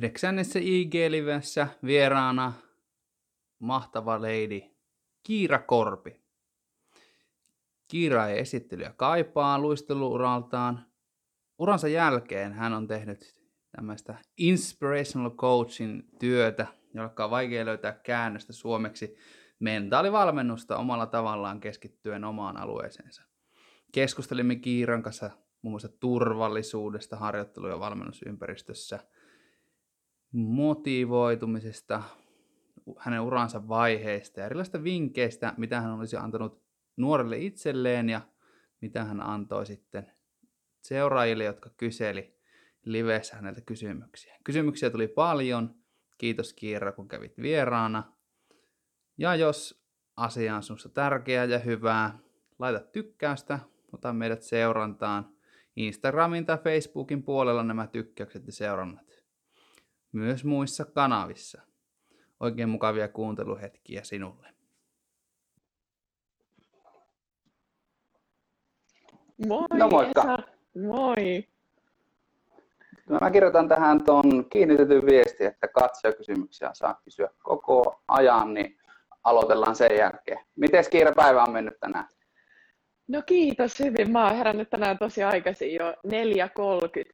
yhdeksännessä IG-livessä vieraana mahtava leidi Kiira Korpi. Kiira ei esittelyä kaipaa luisteluuraltaan. Uransa jälkeen hän on tehnyt tämmöistä inspirational coaching työtä, jolla on vaikea löytää käännöstä suomeksi mentaalivalmennusta omalla tavallaan keskittyen omaan alueeseensa. Keskustelimme Kiiran kanssa muun muassa turvallisuudesta harjoittelu- ja valmennusympäristössä, motivoitumisesta, hänen uransa vaiheista ja erilaisista vinkkeistä, mitä hän olisi antanut nuorelle itselleen ja mitä hän antoi sitten seuraajille, jotka kyseli livessä häneltä kysymyksiä. Kysymyksiä tuli paljon. Kiitos Kiira, kun kävit vieraana. Ja jos asia on sinusta tärkeää ja hyvää, laita tykkäystä, ota meidät seurantaan. Instagramin tai Facebookin puolella nämä tykkäykset ja seurannat. Myös muissa kanavissa. Oikein mukavia kuunteluhetkiä sinulle. Moi No moikka. Esa. Moi. Mä kirjoitan tähän tuon kiinnitetyn viesti, että katsojakysymyksiä saa kysyä koko ajan, niin aloitellaan sen jälkeen. Miten kiire päivä on mennyt tänään? No kiitos hyvin. Mä oon herännyt tänään tosi aikaisin jo 4.30.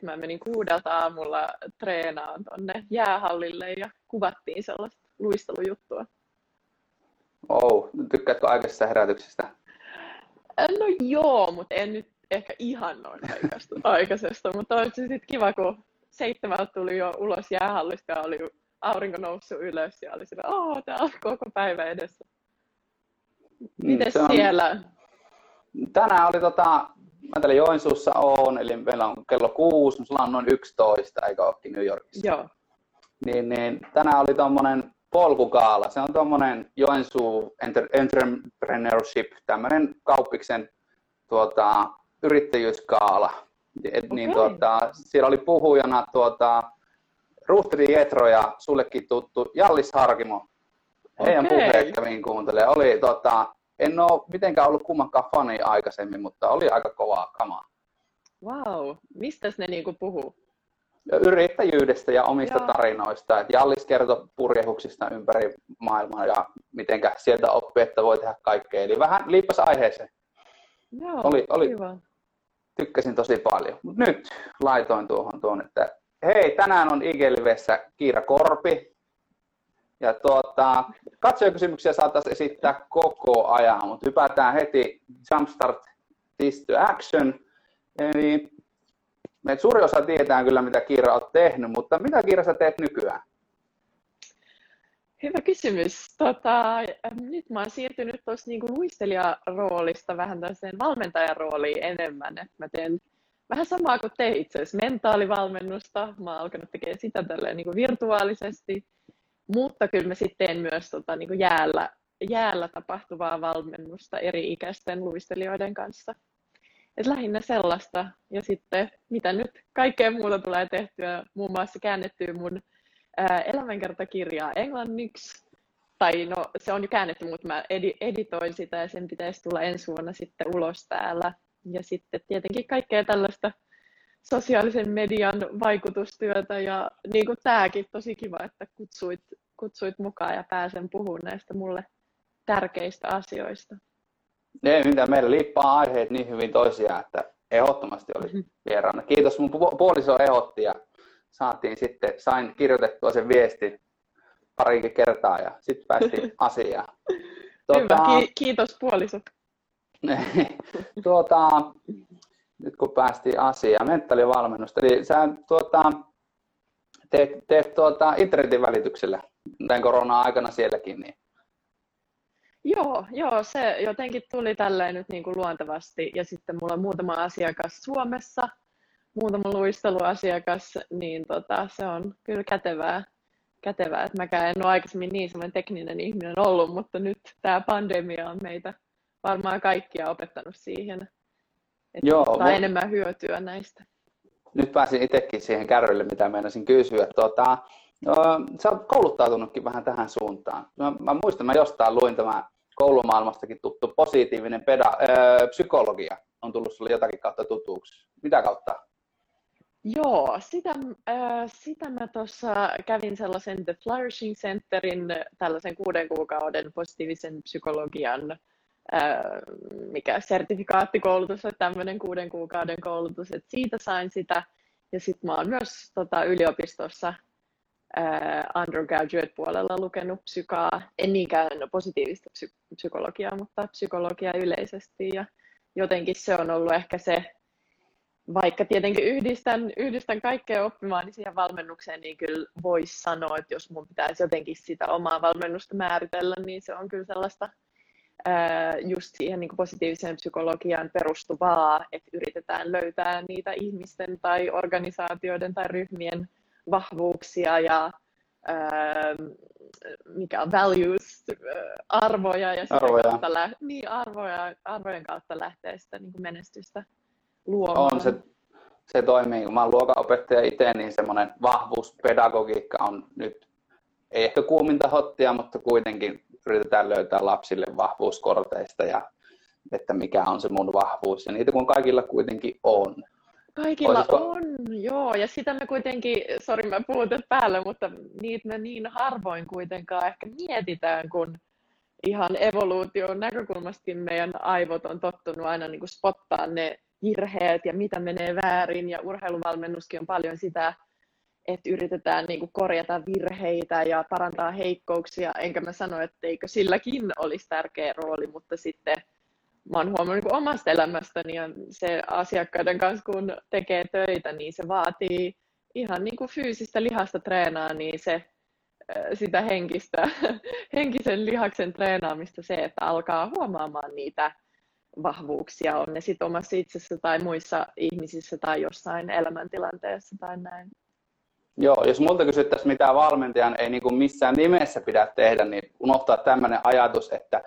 Mä menin kuudelta aamulla treenaan tonne jäähallille ja kuvattiin sellaista luistelujuttua. Oh, tykkäätkö aikaisesta herätyksestä? No joo, mutta en nyt ehkä ihan noin aikaisesta, aikaisesta, mutta olisi sitten kiva, kun seitsemältä tuli jo ulos jäähallista ja oli aurinko noussut ylös ja oli sillä, oh, tää on koko päivä edessä. Miten Mm, se on- siellä? Tänään oli tota, mä täällä Joensuussa on, eli meillä on kello kuusi, sulla on noin 11, eikä olekin New Yorkissa. Joo. Niin, niin tänään oli tuommoinen polkukaala. Se on tuommoinen Joensuu Entrepreneurship, tämmöinen kauppiksen tuota, yrittäjyyskaala. Et, niin, Okei. tuota, siellä oli puhujana tuota, Ruhteri Jetro ja sullekin tuttu Jallis Harkimo. Heidän Okei. puheet kävin kuuntelemaan. Oli, tota, en ole mitenkään ollut kummankaan fani aikaisemmin, mutta oli aika kovaa kamaa. Wow. Mistäs ne niinku puhuu? yrittäjyydestä ja omista Joo. tarinoista. Et Jallis kertoi purjehuksista ympäri maailmaa ja miten sieltä oppii, että voi tehdä kaikkea. Eli vähän liippas aiheeseen. Joo, Oli- oli- kiva. Tykkäsin tosi paljon. Mut nyt laitoin tuohon tuon, että hei, tänään on IG-livessä Kiira Korpi. Ja tuota, katsojakysymyksiä saataisiin esittää koko ajan, mutta hypätään heti Jumpstart This to Action. Eli me suuri osa tietää kyllä, mitä Kiira on tehnyt, mutta mitä Kiira sä teet nykyään? Hyvä kysymys. Tota, nyt mä oon siirtynyt tuossa niinku luistelijaroolista vähän tällaiseen valmentajan rooliin enemmän. Et mä teen vähän samaa kuin te itse asiassa, mentaalivalmennusta. Mä oon alkanut tekemään sitä tälleen niinku virtuaalisesti. Mutta kyllä mä sitten teen myös tota, niinku jäällä, jäällä tapahtuvaa valmennusta eri-ikäisten luistelijoiden kanssa. Et lähinnä sellaista. Ja sitten mitä nyt kaikkea muuta tulee tehtyä, muun muassa käännettyä mun ää, elämänkertakirjaa englanniksi. Tai no, se on jo käännetty, mutta mä edi- editoin sitä ja sen pitäisi tulla ensi vuonna sitten ulos täällä. Ja sitten tietenkin kaikkea tällaista sosiaalisen median vaikutustyötä ja niin kuin tämäkin, tosi kiva, että kutsuit, kutsuit mukaan ja pääsen puhumaan näistä mulle tärkeistä asioista. Ei mitään, meillä liippaa aiheet niin hyvin toisiaan, että ehdottomasti olisi vieraana. Kiitos, mun pu- puoliso ehdotti ja saatiin sitten, sain kirjoitettua sen viestin parikin kertaa ja sitten päästiin asiaan. Hyvä, ki- kiitos puoliso. tuota, nyt kun päästiin asiaan, mentaalivalmennusta, eli sä tuota, teet, teet tuota, internetin välityksellä tämän korona-aikana sielläkin, niin. Joo, joo, se jotenkin tuli tälleen nyt niin kuin luontevasti. Ja sitten mulla on muutama asiakas Suomessa, muutama luisteluasiakas, niin tota, se on kyllä kätevää, kätevää, että mäkään en ole aikaisemmin niin semmoinen tekninen ihminen ollut, mutta nyt tämä pandemia on meitä varmaan kaikkia opettanut siihen, että Joo, ottaa mu- enemmän hyötyä näistä. nyt pääsin itsekin siihen kärrylle, mitä meinasin kysyä. Tuota, ö, sä oot kouluttautunutkin vähän tähän suuntaan. Mä, mä muistan, mä jostain luin tämä koulumaailmastakin tuttu positiivinen peda, ö, psykologia. On tullut sulle jotakin kautta tutuksi. Mitä kautta? Joo, sitä, äh, sitä mä tuossa kävin sellaisen The Flourishing Centerin, tällaisen kuuden kuukauden positiivisen psykologian äh, mikä sertifikaattikoulutus tai tämmöinen kuuden kuukauden koulutus, että siitä sain sitä. Ja sitten mä oon myös tota, yliopistossa äh, undergraduate-puolella lukenut psykaa, en niinkään positiivista psy- psykologiaa, mutta psykologiaa yleisesti. Ja jotenkin se on ollut ehkä se vaikka tietenkin yhdistän, yhdistän kaikkea oppimaan niin siihen valmennukseen, niin kyllä voisi sanoa, että jos mun pitäisi jotenkin sitä omaa valmennusta määritellä, niin se on kyllä sellaista ää, just siihen niin positiiviseen psykologiaan perustuvaa, että yritetään löytää niitä ihmisten tai organisaatioiden tai ryhmien vahvuuksia ja mikä on values, arvoja ja sitä arvoja. Kautta, niin, arvoja, arvojen kautta lähtee sitä niin menestystä luomaan. On se, se toimii. Kun mä olen luokanopettaja itse, niin semmoinen vahvuuspedagogiikka on nyt, ei ehkä kuuminta hottia, mutta kuitenkin yritetään löytää lapsille vahvuuskorteista ja että mikä on se mun vahvuus. Ja niitä kun kaikilla kuitenkin on. Kaikilla Olisiko... on, joo. Ja sitä me kuitenkin, sori mä puhun päälle, mutta niitä me niin harvoin kuitenkaan ehkä mietitään, kun ihan evoluution näkökulmastakin meidän aivot on tottunut aina niin kuin spottaa ne virheet ja mitä menee väärin. Ja urheiluvalmennuskin on paljon sitä, että yritetään niin kuin korjata virheitä ja parantaa heikkouksia. Enkä mä sano, etteikö silläkin olisi tärkeä rooli, mutta sitten mä oon huomannut niin omasta elämästäni ja se asiakkaiden kanssa, kun tekee töitä, niin se vaatii ihan niin kuin fyysistä lihasta treenaa, niin se sitä henkistä, henkisen lihaksen treenaamista se, että alkaa huomaamaan niitä vahvuuksia, on ne sitten omassa itsessä tai muissa ihmisissä tai jossain elämäntilanteessa tai näin. Joo, jos multa kysyttäisiin, mitä valmentajan ei niin kuin missään nimessä pidä tehdä, niin unohtaa tämmöinen ajatus, että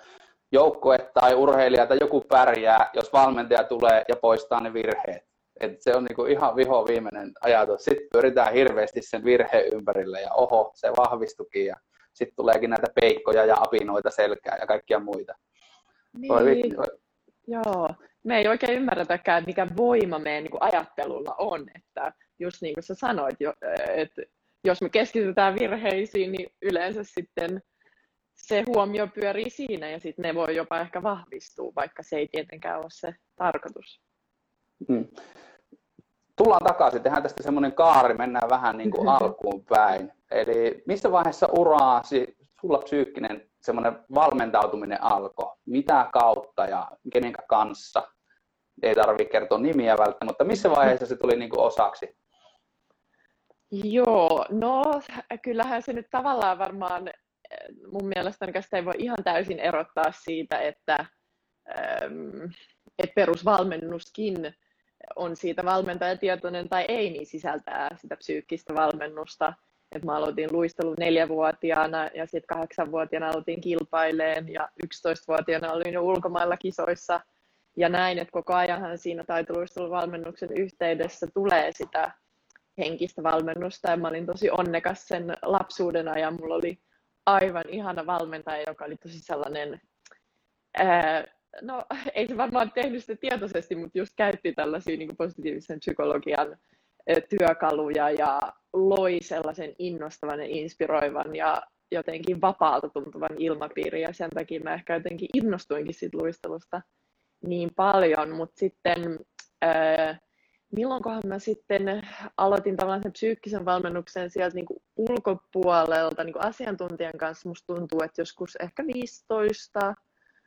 joukkue tai urheilija tai joku pärjää, jos valmentaja tulee ja poistaa ne virheet. Et se on niinku ihan viho viimeinen ajatus. Sitten pyritään hirveästi sen virheen ympärille ja oho, se vahvistukin ja sitten tuleekin näitä peikkoja ja apinoita selkää ja kaikkia muita. Niin. Joo, me ei oikein ymmärretäkään, mikä voima meidän niin kuin ajattelulla on. Että just niin kuin sä sanoit, että jos me keskitytään virheisiin, niin yleensä sitten se huomio pyörii siinä ja sitten ne voi jopa ehkä vahvistua, vaikka se ei tietenkään ole se tarkoitus. Hmm. Tullaan takaisin, tehdään tästä semmoinen kaari, mennään vähän niin kuin alkuun päin. Eli missä vaiheessa uraa sulla psyykkinen semmoinen valmentautuminen alkoi? Mitä kautta ja kenen kanssa? Ei tarvitse kertoa nimiä välttämättä, mutta missä vaiheessa se tuli niin kuin osaksi? Joo, no kyllähän se nyt tavallaan varmaan mun mielestä sitä ei voi ihan täysin erottaa siitä, että, että perusvalmennuskin on siitä valmentajatietoinen tai ei, niin sisältää sitä psyykkistä valmennusta. Et mä aloitin luistelun neljävuotiaana ja sitten kahdeksanvuotiaana aloitin kilpaileen ja 11-vuotiaana olin jo ulkomailla kisoissa ja näin, että koko ajanhan siinä taitoluisteluvalmennuksen yhteydessä tulee sitä henkistä valmennusta. Ja mä olin tosi onnekas sen lapsuuden ajan. Mulla oli aivan ihana valmentaja, joka oli tosi sellainen, ää, no ei se varmaan tehnyt sitä tietoisesti, mutta just käytti tällaisia niin positiivisen psykologian työkaluja ja loi sellaisen innostavan ja inspiroivan ja jotenkin vapaalta tuntuvan ilmapiirin. Ja sen takia mä ehkä jotenkin innostuinkin siitä luistelusta niin paljon, mutta sitten ää, milloinkohan mä sitten aloitin tällaisen psyykkisen valmennuksen sieltä niin kuin ulkopuolelta niin kuin asiantuntijan kanssa, musta tuntuu, että joskus ehkä 15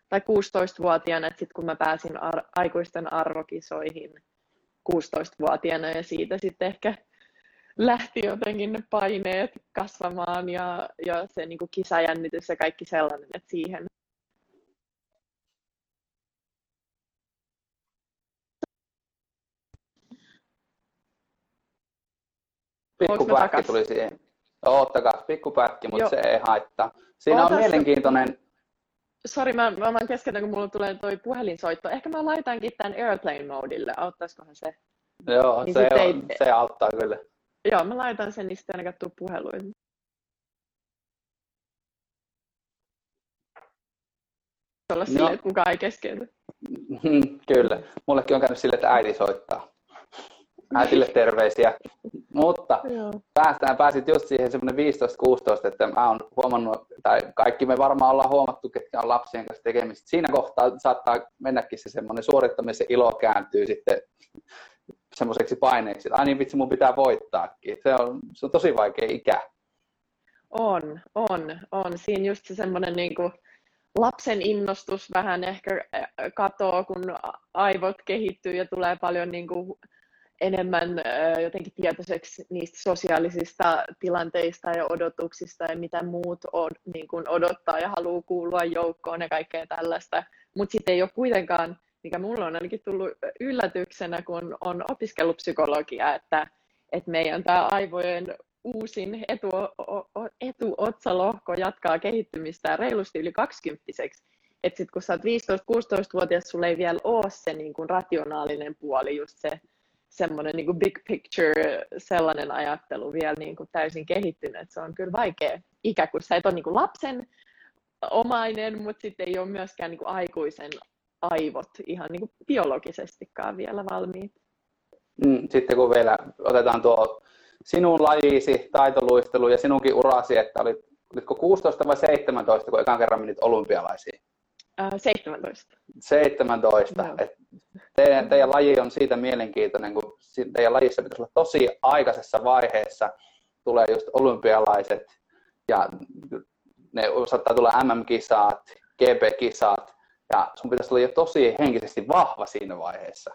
tai 16-vuotiaana, että sitten kun mä pääsin ar- aikuisten arvokisoihin 16-vuotiaana ja siitä sitten ehkä lähti jotenkin ne paineet kasvamaan ja, ja se niin kuin kisajännitys ja kaikki sellainen, että siihen Pikkupäkki tuli siihen. Oottakaa, pikkupäkki, mutta Joo. se ei haittaa. Siinä Ootas. on mielenkiintoinen... Sori, mä, mä, mä keskeytän, kun mulla tulee toi puhelinsoitto. Ehkä mä laitankin tämän airplane modille. Auttaisikohan se? Joo, niin se, on, ei... se auttaa kyllä. Joo, mä laitan sen, niin sitten ainakaan tuu puheluihin. olla no. silleen, että kukaan ei keskeyty. Kyllä. Mullekin on käynyt silleen, että äiti soittaa. Äitille terveisiä. Mutta Joo. päästään, pääsit just siihen semmoinen 15-16, että mä oon huomannut, tai kaikki me varmaan ollaan huomattu, ketkä on lapsien kanssa tekemistä. Siinä kohtaa saattaa mennäkin se semmoinen suorittamisen ilo kääntyy sitten semmoiseksi paineeksi, että ai niin vitsi, mun pitää voittaakin. Se on, se on tosi vaikea ikä. On, on, on. Siinä just se semmoinen niin kuin lapsen innostus vähän ehkä katoo, kun aivot kehittyy ja tulee paljon niin kuin enemmän jotenkin tietoiseksi niistä sosiaalisista tilanteista ja odotuksista ja mitä muut on, niin kuin odottaa ja haluaa kuulua joukkoon ja kaikkea tällaista. Mutta sitten ei ole kuitenkaan, mikä mulla on ainakin tullut yllätyksenä, kun on opiskellut psykologiaa, että, että meidän tämä aivojen uusin etu, etuotsalohko jatkaa kehittymistä reilusti yli 20 että sitten kun sä oot 15-16-vuotias, sulla ei vielä ole se niin kuin rationaalinen puoli, just se semmoinen niin big picture, sellainen ajattelu vielä niin kuin täysin kehittynyt. Se on kyllä vaikea ikä, kun sä et ole niin kuin lapsen omainen, mutta sitten ei ole myöskään niin kuin aikuisen aivot ihan niin kuin biologisestikaan vielä valmiit. Mm, sitten kun vielä otetaan tuo sinun lajisi, taitoluistelu ja sinunkin urasi, että olit, olitko 16 vai 17, kun ekan kerran menit olympialaisiin? Uh, 17. 17. Et teidän, teidän laji on siitä mielenkiintoinen, kun teidän lajissa pitäisi olla tosi aikaisessa vaiheessa tulee just olympialaiset ja ne saattaa tulla MM-kisat, GP-kisat ja sun pitäisi olla jo tosi henkisesti vahva siinä vaiheessa.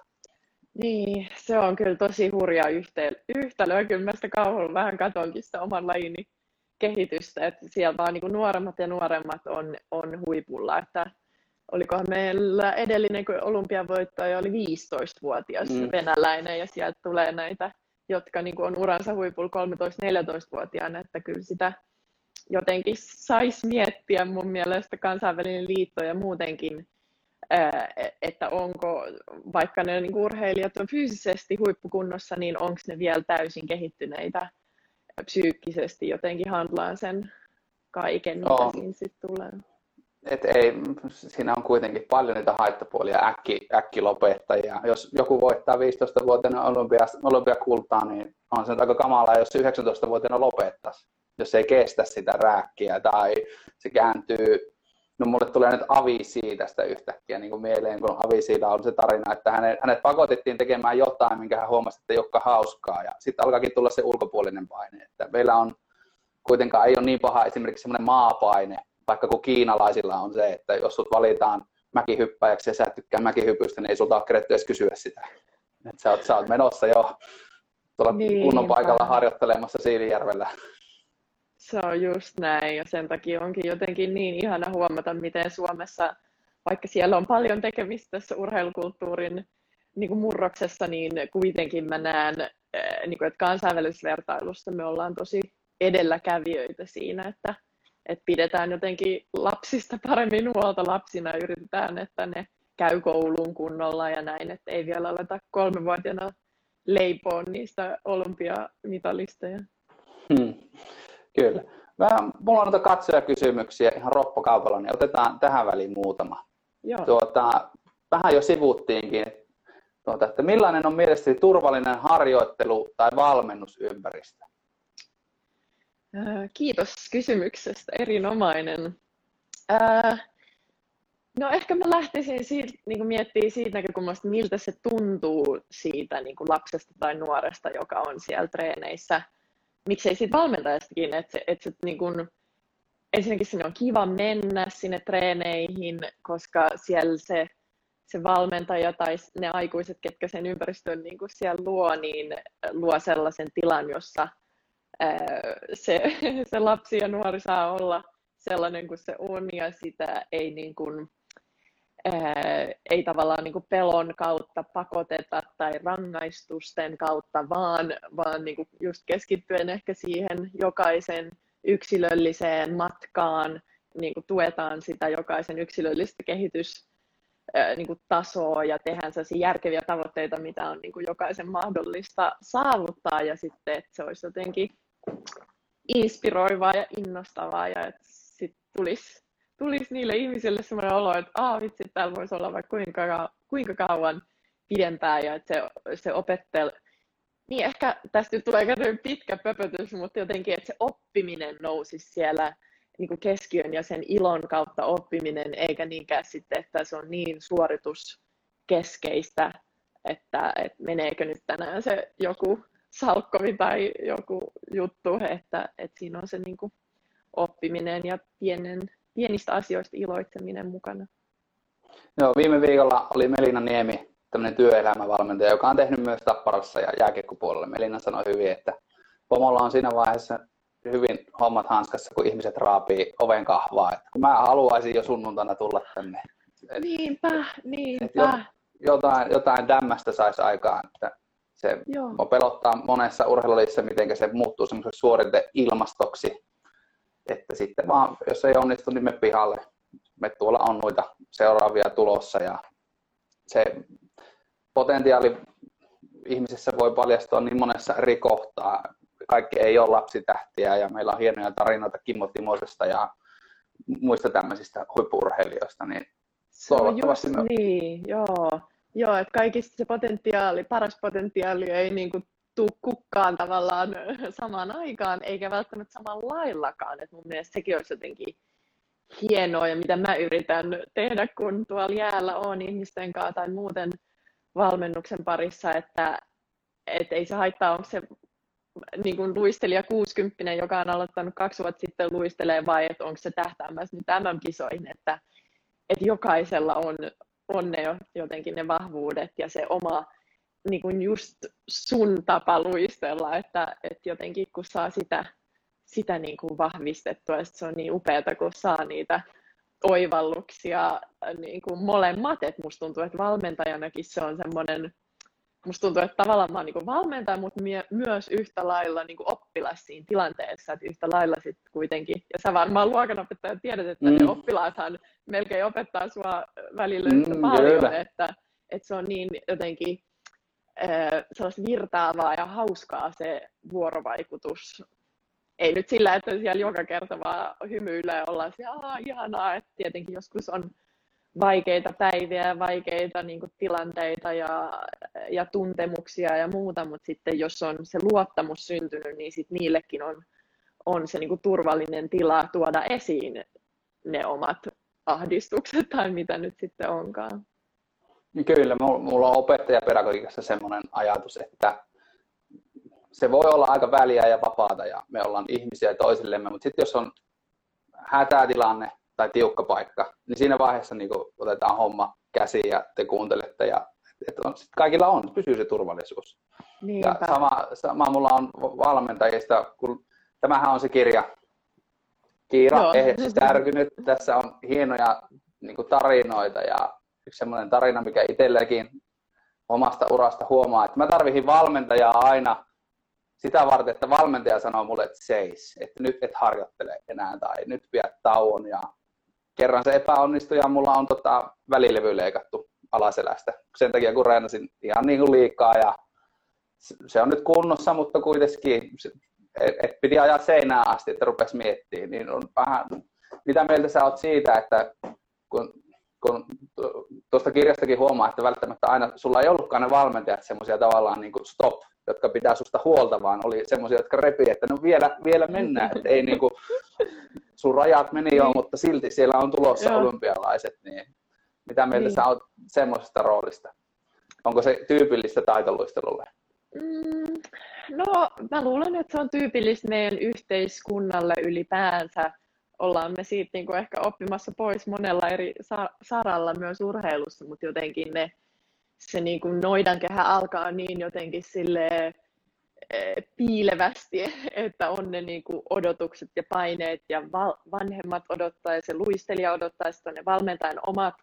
Niin, se on kyllä tosi hurja yhtälö. Kyllä mä sitä kauhulla vähän katonkin sitä oman lajini kehitystä, että siellä vaan niin nuoremmat ja nuoremmat on, on huipulla, että olikohan meillä edellinen olympiavoittaja oli 15-vuotias mm. venäläinen ja sieltä tulee näitä, jotka niin on uransa huipulla 13-14-vuotiaana, että kyllä sitä jotenkin saisi miettiä mun mielestä kansainvälinen liitto ja muutenkin että onko, vaikka ne niin urheilijat on fyysisesti huippukunnossa, niin onko ne vielä täysin kehittyneitä psyykkisesti jotenkin handlaan sen kaiken, mitä siinä sitten tulee. Et ei, siinä on kuitenkin paljon niitä haittapuolia, äkki, äkkilopettajia. Jos joku voittaa 15-vuotiaana olympia, olympiakultaa, niin on se aika kamalaa, jos 19-vuotiaana lopettaisi. Jos ei kestä sitä rääkkiä tai se kääntyy No mulle tulee nyt Avi siitä tästä yhtäkkiä niin kuin mieleen, kun Avi siitä on se tarina, että hänet, hänet pakotettiin tekemään jotain, minkä hän huomasi, että ei olekaan hauskaa. Ja sitten alkaakin tulla se ulkopuolinen paine. Että meillä on kuitenkaan ei ole niin paha esimerkiksi semmoinen maapaine, vaikka kun kiinalaisilla on se, että jos sut valitaan mäkihyppäjäksi ja sä et tykkää mäkihypystä, niin ei sulta ole keretty edes kysyä sitä. Et sä, oot, sä oot menossa jo tuolla niin, kunnon paikalla harjoittelemassa Siilijärvellä. Se on just näin ja sen takia onkin jotenkin niin ihana huomata, miten Suomessa, vaikka siellä on paljon tekemistä tässä urheilukulttuurin niin kuin murroksessa, niin kuitenkin mä näen, eh, niin kuin, että kansainvälisessä vertailussa me ollaan tosi edelläkävijöitä siinä, että, että pidetään jotenkin lapsista paremmin huolta lapsina ja yritetään, että ne käy kouluun kunnolla ja näin, että ei vielä aleta kolmevuotiaana leipoon niistä olympiamitalisteja. Hmm. Kyllä. Vähän, mulla on noita katsojakysymyksiä ihan roppokaupalla, niin otetaan tähän väliin muutama. Joo. Tuota, vähän jo sivuttiinkin, tuota, että millainen on mielestäni turvallinen harjoittelu tai valmennusympäristö? Äh, kiitos kysymyksestä, erinomainen. Äh, no ehkä mä lähtisin siitä, niin kuin miettimään siitä näkökulmasta, miltä se tuntuu siitä niin kuin lapsesta tai nuoresta, joka on siellä treeneissä – miksei siitä valmentajastakin, että se, että se niin kun, ensinnäkin sinne on kiva mennä sinne treeneihin, koska siellä se, se valmentaja tai ne aikuiset, ketkä sen ympäristön niin kuin siellä luo, niin luo sellaisen tilan, jossa se, se lapsi ja nuori saa olla sellainen kuin se on ja sitä ei niin kuin, ei tavallaan niin kuin pelon kautta pakoteta tai rangaistusten kautta, vaan, vaan niin kuin just keskittyen ehkä siihen jokaisen yksilölliseen matkaan, niin kuin tuetaan sitä jokaisen yksilöllistä kehitys niin kuin tasoa ja tehdään sellaisia järkeviä tavoitteita, mitä on niin kuin jokaisen mahdollista saavuttaa ja sitten, että se olisi jotenkin inspiroivaa ja innostavaa ja että sitten tulisi tulisi niille ihmisille sellainen olo, että Aa, vitsi, täällä voisi olla vaikka kuinka, kuinka kauan pidempään ja että se, se opettel, Niin ehkä tästä tulee pitkä pöpötys, mutta jotenkin, että se oppiminen nousisi siellä niin kuin keskiön ja sen ilon kautta oppiminen, eikä niinkään sitten, että se on niin suorituskeskeistä, että, että meneekö nyt tänään se joku salkkovi tai joku juttu, että, että siinä on se niin kuin oppiminen ja pienen, pienistä asioista iloitseminen mukana. Joo, viime viikolla oli Melina Niemi, tämmöinen työelämävalmentaja, joka on tehnyt myös Tapparassa ja jääkiekkopuolella. Melina sanoi hyvin, että pomolla on siinä vaiheessa hyvin hommat hanskassa, kun ihmiset raapii oven kahvaa. Että kun mä haluaisin jo sunnuntaina tulla tänne. Et, niinpä, niinpä. jotain, jotain dämmästä saisi aikaan. Että se Joo. pelottaa monessa urheilulissa, miten se muuttuu semmoiseksi suorite-ilmastoksi. Että sitten vaan, jos ei onnistu, niin me pihalle. Me tuolla on noita seuraavia tulossa ja se potentiaali ihmisessä voi paljastua niin monessa eri kohtaa kaikki ei ole lapsitähtiä ja meillä on hienoja tarinoita Kimmo Timosesta ja muista tämmöisistä huippurheilijoista, niin se on just me... niin, joo. Joo, että kaikista se potentiaali, paras potentiaali ei niin kuin tuu kukkaan tavallaan samaan aikaan, eikä välttämättä samalla laillakaan. Et mun mielestä sekin olisi jotenkin hienoa ja mitä mä yritän tehdä, kun tuolla jäällä on ihmisten kanssa tai muuten valmennuksen parissa, että et ei se haittaa, onko se niin kuin luistelija 60, joka on aloittanut kaksi vuotta sitten luistelee, vai onko se tähtäämässä nyt tämän kisoihin, että, että jokaisella on, on ne jotenkin ne vahvuudet ja se oma niin kuin just sun tapa luistella, että, että jotenkin kun saa sitä, sitä niin kuin vahvistettua, että se on niin upeaa, kun saa niitä oivalluksia niin kuin molemmat, että musta tuntuu, että valmentajanakin se on semmoinen musta tuntuu, että tavallaan mä oon niin valmentaja, mutta mie- myös yhtä lailla niin oppilas siinä tilanteessa, että yhtä lailla sitten kuitenkin, ja sä varmaan luokanopettaja tiedät, että mm. ne oppilaathan melkein opettaa sua välillä yhtä mm, paljon, kyllä. että, että se on niin jotenkin äh, sellaista virtaavaa ja hauskaa se vuorovaikutus. Ei nyt sillä, että siellä joka kerta vaan hymyilee ja ollaan siellä, ihanaa, että tietenkin joskus on vaikeita päiviä ja vaikeita niin kuin, tilanteita ja, ja tuntemuksia ja muuta, mutta sitten jos on se luottamus syntynyt, niin sit niillekin on, on se niin kuin, turvallinen tila tuoda esiin ne omat ahdistukset tai mitä nyt sitten onkaan. Kyllä, mulla on opettajapedagogiikassa semmoinen ajatus, että se voi olla aika väliä ja vapaata ja me ollaan ihmisiä toisillemme, mutta sitten jos on hätätilanne tai tiukka paikka, niin siinä vaiheessa niin kuin otetaan homma käsiin ja te kuuntelette ja että on, sit kaikilla on, pysyy se turvallisuus. Niinpä. Ja sama, sama mulla on valmentajista, kun tämähän on se kirja, Kiira, Joo. särkynyt. Tässä on hienoja niin kuin tarinoita ja yksi semmoinen tarina, mikä itselläkin omasta urasta huomaa, että mä tarvihin valmentajaa aina sitä varten, että valmentaja sanoo mulle, että seis, että nyt et harjoittele enää tai nyt pidät tauon ja kerran se epäonnistui ja mulla on tota, välilevy leikattu alaselästä. Sen takia kun reenasin ihan niin kuin liikaa ja se on nyt kunnossa, mutta kuitenkin et, piti ajaa seinään asti, että rupesi miettimään. Niin on vähän, mitä mieltä sä oot siitä, että kun, kun tuosta kirjastakin huomaa, että välttämättä aina sulla ei ollutkaan ne valmentajat semmoisia tavallaan niin kuin stop, jotka pitää susta huolta, vaan oli semmoisia, jotka repii, että no vielä, vielä mennään, että ei niin kuin, sun rajat meni jo, mutta silti siellä on tulossa Joo. olympialaiset, niin mitä mieltä niin. sä oot semmoisesta roolista? Onko se tyypillistä taitoluistelulle? Mm, no, mä luulen, että se on tyypillistä meidän yhteiskunnalle ylipäänsä. Ollaan me siitä niin kuin ehkä oppimassa pois monella eri saralla myös urheilussa, mutta jotenkin ne, se niin kuin noidankehä alkaa niin jotenkin silleen, piilevästi, että on ne niin kuin odotukset ja paineet ja val- vanhemmat odottaa ja se luistelija odottaa, sitten ne valmentajan omat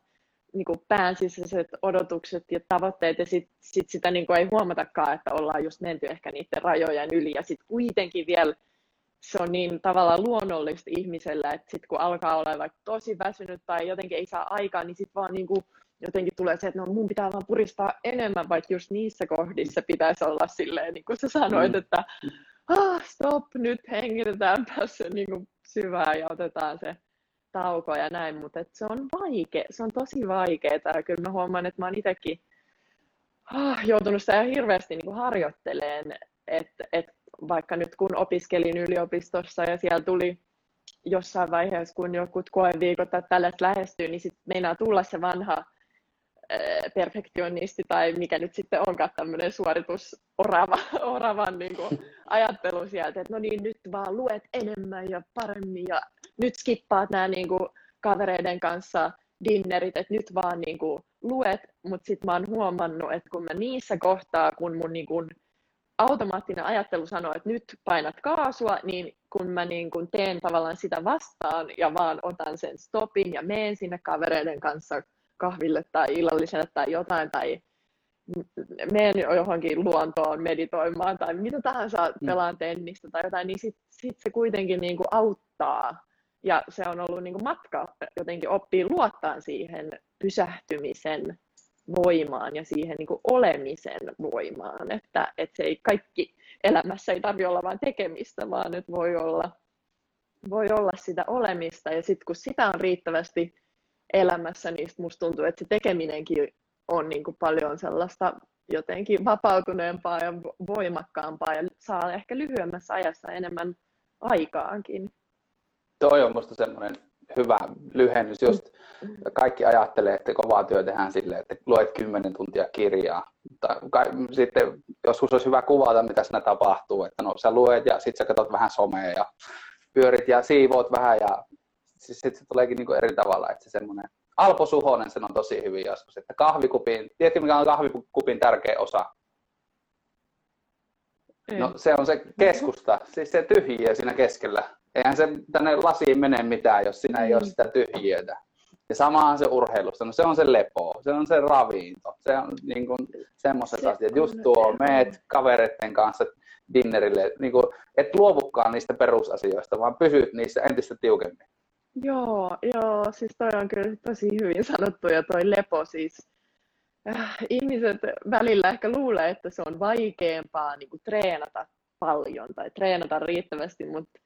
niin kuin päänsisäiset odotukset ja tavoitteet ja sitten sit sitä niin kuin ei huomatakaan, että ollaan just menty ehkä niiden rajojen yli ja sitten kuitenkin vielä se on niin tavallaan luonnollista ihmisellä, että sitten kun alkaa olla vaikka tosi väsynyt tai jotenkin ei saa aikaa, niin sitten vaan niin kuin jotenkin tulee se, että no mun pitää vaan puristaa enemmän, vaikka just niissä kohdissa pitäisi olla silleen, niin kuin sä sanoit, mm. että ah, stop, nyt hengitetään se niin kuin syvään ja otetaan se tauko ja näin, mutta se on vaikea, se on tosi vaikeaa kyllä mä huomaan, että mä oon itsekin ah, joutunut sitä hirveästi niin kuin harjoitteleen, että et vaikka nyt kun opiskelin yliopistossa ja siellä tuli jossain vaiheessa, kun jokut koeviikot tai tällaiset lähestyy, niin sitten meinaa tulla se vanha perfektionisti tai mikä nyt sitten onkaan tämmöinen suoritus orava, oravan niin kuin ajattelu sieltä, että no niin, nyt vaan luet enemmän ja paremmin ja nyt skippaat nämä niin kuin kavereiden kanssa dinnerit, että nyt vaan niin kuin luet, mutta sitten mä oon huomannut, että kun mä niissä kohtaa, kun mun niin kuin automaattinen ajattelu sanoo, että nyt painat kaasua, niin kun mä niin kun teen tavallaan sitä vastaan ja vaan otan sen stopin ja meen sinne kavereiden kanssa kahville tai illalliselle tai jotain tai menen johonkin luontoon meditoimaan tai mitä tahansa mm. pelaan tennistä tai jotain, niin sitten sit se kuitenkin niin kuin auttaa. Ja se on ollut niin kuin matka jotenkin oppii luottaa siihen pysähtymisen voimaan ja siihen niin kuin olemisen voimaan, että, että se ei kaikki elämässä ei tarvitse olla vain tekemistä, vaan nyt voi olla, voi olla sitä olemista ja sitten kun sitä on riittävästi elämässä, niin musta tuntuu, että se tekeminenkin on niin kuin paljon sellaista jotenkin vapautuneempaa ja voimakkaampaa ja saa ehkä lyhyemmässä ajassa enemmän aikaankin. Toi on musta semmoinen hyvä lyhennys. Just kaikki ajattelee, että kovaa työ tehdään silleen, että luet 10 tuntia kirjaa. Tai sitten joskus olisi hyvä kuvata, mitä siinä tapahtuu. Että no, sä luet ja sitten sä katsot vähän somea ja pyörit ja siivoot vähän ja siis sitten se tuleekin niin kuin eri tavalla. Että se semmoinen Alpo Suhonen sen on tosi hyvin joskus, että kahvikupin, tiedätkö mikä on kahvikupin tärkeä osa? Ei. No se on se keskusta, siis se tyhjiö siinä keskellä eihän se tänne lasiin mene mitään, jos siinä ei ole mm. sitä tyhjiötä. Ja samahan se urheilusta, no se on se lepo, se on se ravinto, se on niin kuin semmoiset se asiat. Just tuo, meet kavereiden kanssa dinnerille, niin kuin, et luovukaan niistä perusasioista, vaan pysyt niissä entistä tiukemmin. Joo, joo, siis toi on kyllä tosi hyvin sanottu ja toi lepo siis, äh, ihmiset välillä ehkä luulee, että se on vaikeampaa niin kuin treenata paljon tai treenata riittävästi, mutta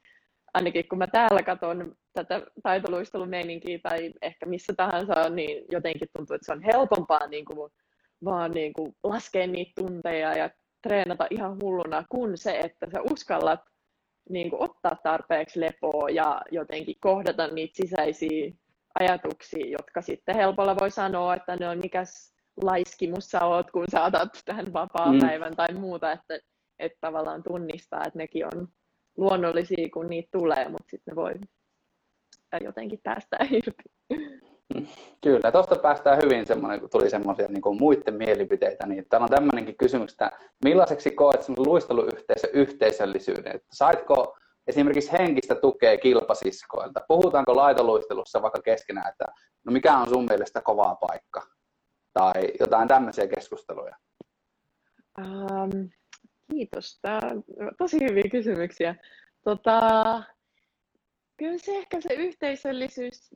ainakin kun mä täällä katson tätä taitoluistelumeininkiä tai ehkä missä tahansa, niin jotenkin tuntuu, että se on helpompaa niin kuin, vaan niin kuin laskea niitä tunteja ja treenata ihan hulluna, kuin se, että sä uskallat niin kuin ottaa tarpeeksi lepoa ja jotenkin kohdata niitä sisäisiä ajatuksia, jotka sitten helpolla voi sanoa, että ne on mikäs laiskimus sä oot, kun sä otat tähän vapaa-päivän mm. tai muuta, että, että tavallaan tunnistaa, että nekin on luonnollisia, kun niitä tulee, mutta sitten ne voi jotenkin päästä irti. Kyllä, tuosta päästään hyvin semmoinen, kun tuli semmoisia niin muiden mielipiteitä, niin täällä on tämmöinenkin kysymys, että millaiseksi koet luisteluyhteisö yhteisöllisyyden? Että saitko esimerkiksi henkistä tukea kilpasiskoilta? Puhutaanko laitoluistelussa vaikka keskenään, että no mikä on sun mielestä kovaa paikka? Tai jotain tämmöisiä keskusteluja? Um, Kiitos. Tämä tosi hyviä kysymyksiä. Tota, kyllä se ehkä se yhteisöllisyys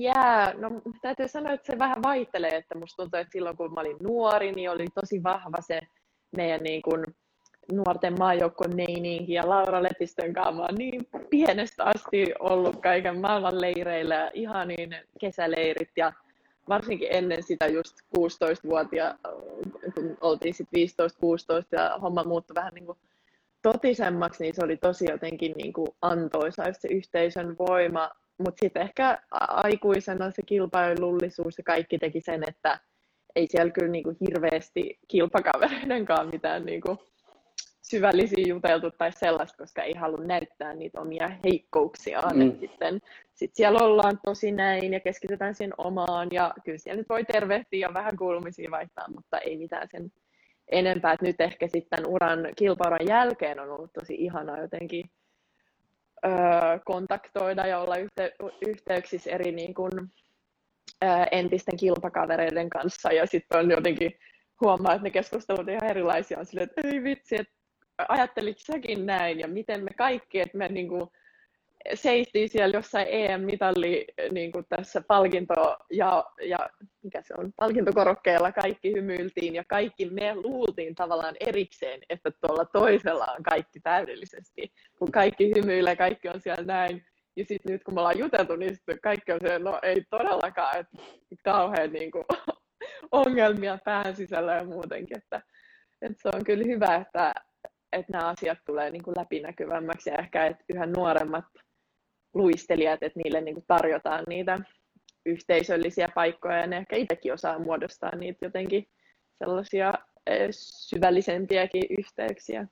jää. No, täytyy sanoa, että se vähän vaihtelee. Että musta tuntuu, että silloin kun mä olin nuori, niin oli tosi vahva se meidän niin kuin, nuorten maajoukkueen meininki ja Laura Lepistön kanssa niin pienestä asti ollut kaiken maailman leireillä, niin kesäleirit ja varsinkin ennen sitä just 16-vuotia, kun oltiin sitten 15-16 ja homma muuttui vähän niin kuin totisemmaksi, niin se oli tosi jotenkin niin kuin antoisa se yhteisön voima. Mutta sitten ehkä aikuisena se kilpailullisuus ja kaikki teki sen, että ei siellä kyllä niin kuin hirveästi kilpakavereidenkaan mitään niin kuin syvällisiä juteltu tai sellaista, koska ei halua näyttää niitä omia heikkouksiaan. Mm. sitten sit siellä ollaan tosi näin ja keskitytään siihen omaan ja kyllä siellä nyt voi tervehtiä ja vähän kuulumisia vaihtaa, mutta ei mitään sen enempää. Et nyt ehkä sitten uran kilpauran jälkeen on ollut tosi ihanaa jotenkin kontaktoida ja olla yhte- yhteyksissä eri niin öö, entisten kilpakavereiden kanssa ja sitten on jotenkin huomaa, että ne keskustelut ihan erilaisia. On silleen, että ei vitsi, että ajatteliko säkin näin ja miten me kaikki, että me niin kuin seistiin siellä jossain EM-mitalli niin kuin tässä palkinto ja, ja mikä se on, palkintokorokkeella kaikki hymyiltiin ja kaikki me luultiin tavallaan erikseen, että tuolla toisella on kaikki täydellisesti. Kun kaikki hymyilee, kaikki on siellä näin. Ja sitten nyt kun me ollaan juteltu, niin sitten kaikki on se, no ei todellakaan, että kauhean niin kuin, ongelmia pään sisällä ja muutenkin. Että, että se on kyllä hyvä, että, että nämä asiat tulee niin kuin läpinäkyvämmäksi ja ehkä että yhä nuoremmat luistelijat, että niille niin kuin tarjotaan niitä yhteisöllisiä paikkoja ja ne ehkä itsekin osaa muodostaa niitä jotenkin sellaisia eh, syvällisempiäkin yhteyksiä.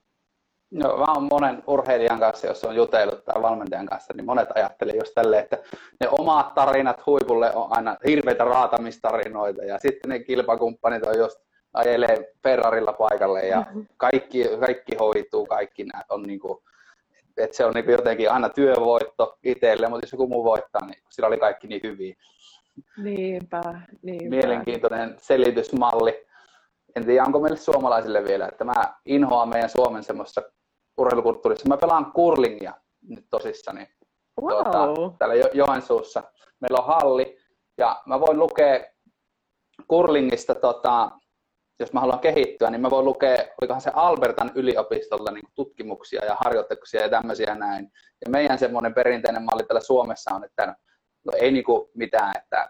No, mä oon monen urheilijan kanssa, jos on jutellut tai valmentajan kanssa, niin monet ajattelee just tälleen, että ne omat tarinat huipulle on aina hirveitä raatamistarinoita ja sitten ne kilpakumppanit on just ajelee Ferrarilla paikalle ja mm-hmm. kaikki, kaikki hoituu, kaikki nämä on niin kuin, että se on niin jotenkin aina työvoitto itselle, mutta jos joku muu voittaa, niin sillä oli kaikki niin hyviä. Niinpä, niinpä. Mielenkiintoinen selitysmalli. En tiedä, onko meille suomalaisille vielä, että mä inhoan meidän Suomen semmoista urheilukulttuurissa. Mä pelaan kurlingia nyt tosissani wow. tuota, täällä jo- Joensuussa. Meillä on halli ja mä voin lukea kurlingista, tota, jos mä haluan kehittyä, niin mä voin lukea, olikohan se Albertan yliopistolta niin tutkimuksia ja harjoituksia ja tämmöisiä näin. Ja meidän semmoinen perinteinen malli täällä Suomessa on, että no ei niinku mitään, että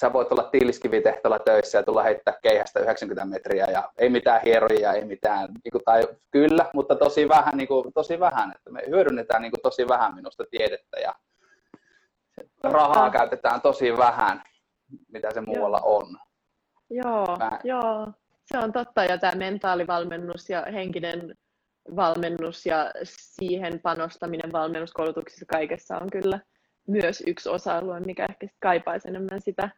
sä voit olla tiiliskivitehtolla töissä ja tulla heittää keihästä 90 metriä ja ei mitään hieroja, ei mitään, niin kuin, tai kyllä, mutta tosi vähän, niin kuin, tosi vähän, että me hyödynnetään niin kuin, tosi vähän minusta tiedettä ja rahaa käytetään tosi vähän, mitä se muualla on. Joo, joo, se on totta. Ja tämä mentaalivalmennus ja henkinen valmennus ja siihen panostaminen valmennuskoulutuksissa kaikessa on kyllä myös yksi osa-alue, mikä ehkä kaipaisi enemmän sitä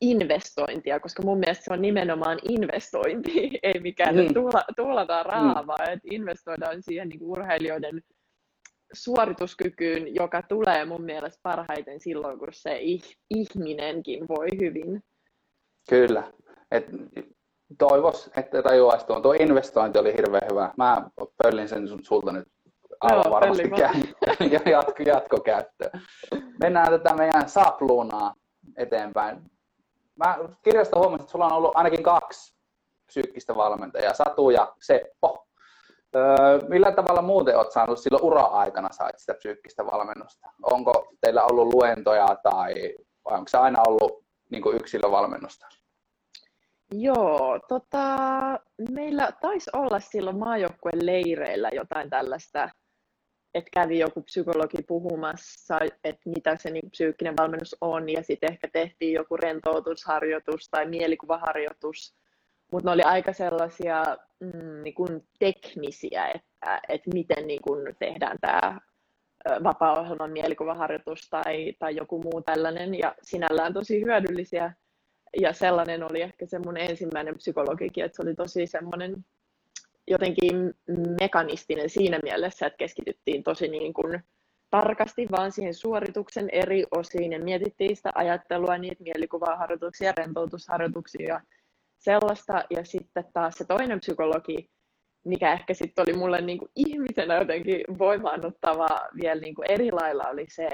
investointia, koska mun mielestä se on nimenomaan investointi, ei mikään Mm. mm. tuula, tuulataan rahaa, vaan että investoidaan siihen niin urheilijoiden suorituskykyyn, joka tulee mun mielestä parhaiten silloin, kun se ih- ihminenkin voi hyvin. Kyllä. Et toivos, että tajuaisi tuon. Tuo investointi oli hirveän hyvä. Mä pöllin sen sun- sulta nyt aivan Joo, varmasti ja jatko, jatkokäyttöön. Mennään tätä meidän sapluunaa eteenpäin. Mä kirjasta huomasin, että sulla on ollut ainakin kaksi psyykkistä valmentajaa, Satu ja Seppo. Öö, millä tavalla muuten olet saanut silloin ura-aikana sait sitä psyykkistä valmennusta? Onko teillä ollut luentoja tai vai onko se aina ollut niin kuin yksilövalmennusta? Joo, tota, meillä taisi olla silloin maajoukkueen leireillä jotain tällaista, että kävi joku psykologi puhumassa, että mitä se niin psyykkinen valmennus on, ja sitten ehkä tehtiin joku rentoutusharjoitus tai mielikuvaharjoitus, mutta ne oli aika sellaisia mm, niin kuin teknisiä, että, että miten niin kuin tehdään tämä vapaa-ohjelman mielikuvaharjoitus tai, tai joku muu tällainen, ja sinällään tosi hyödyllisiä ja sellainen oli ehkä se mun ensimmäinen psykologikin, että se oli tosi semmoinen jotenkin mekanistinen siinä mielessä, että keskityttiin tosi niin kuin tarkasti vaan siihen suorituksen eri osiin ja mietittiin sitä ajattelua, niitä mielikuvaharjoituksia, rentoutusharjoituksia ja sellaista. Ja sitten taas se toinen psykologi, mikä ehkä sitten oli mulle niin kuin ihmisenä jotenkin voimaannuttava vielä niin kuin eri lailla, oli se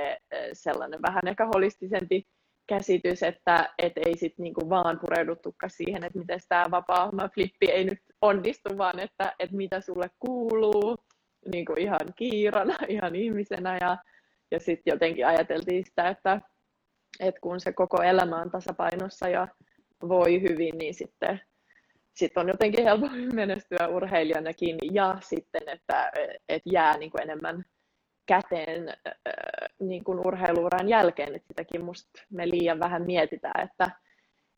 sellainen vähän ehkä holistisempi käsitys, että et ei sit niinku vaan pureuduttukaan siihen, että miten tämä vapaa flippi ei nyt onnistu, vaan että et mitä sulle kuuluu niinku ihan kiirana, ihan ihmisenä. Ja, ja sitten jotenkin ajateltiin sitä, että et kun se koko elämä on tasapainossa ja voi hyvin, niin sitten sit on jotenkin helpompi menestyä urheilijanakin ja sitten, että et jää niinku enemmän käteen niin kuin urheiluuran jälkeen, että sitäkin musta me liian vähän mietitään, että,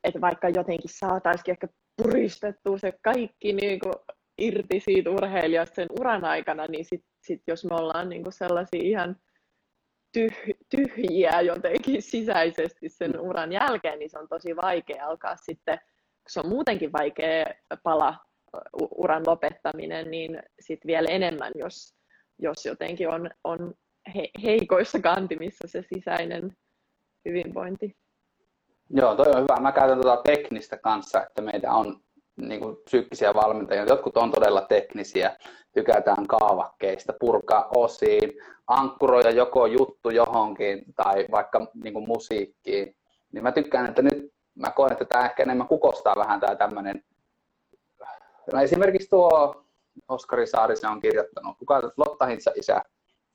että vaikka jotenkin saataisiin ehkä puristettua se kaikki niin kuin irti siitä urheilijasta sen uran aikana, niin sitten sit jos me ollaan niin kuin sellaisia ihan tyh- tyhjiä jotenkin sisäisesti sen uran jälkeen, niin se on tosi vaikea alkaa sitten, se on muutenkin vaikea pala uran lopettaminen, niin sitten vielä enemmän, jos, jos jotenkin on, on he, heikoissa kantimissa se sisäinen hyvinvointi. Joo, toi on hyvä. Mä käytän tuota teknistä kanssa, että meitä on niin kuin, psyykkisiä valmentajia. Jotkut on todella teknisiä, tykätään kaavakkeista, purkaa osiin, ankkuroida joko juttu johonkin tai vaikka niin kuin, musiikkiin. Niin mä tykkään, että nyt mä koen, että tämä ehkä enemmän kukostaa vähän tämä tämmöinen. No esimerkiksi tuo Oskari Saarisen on kirjoittanut, kuka Lotta Hintsa isä,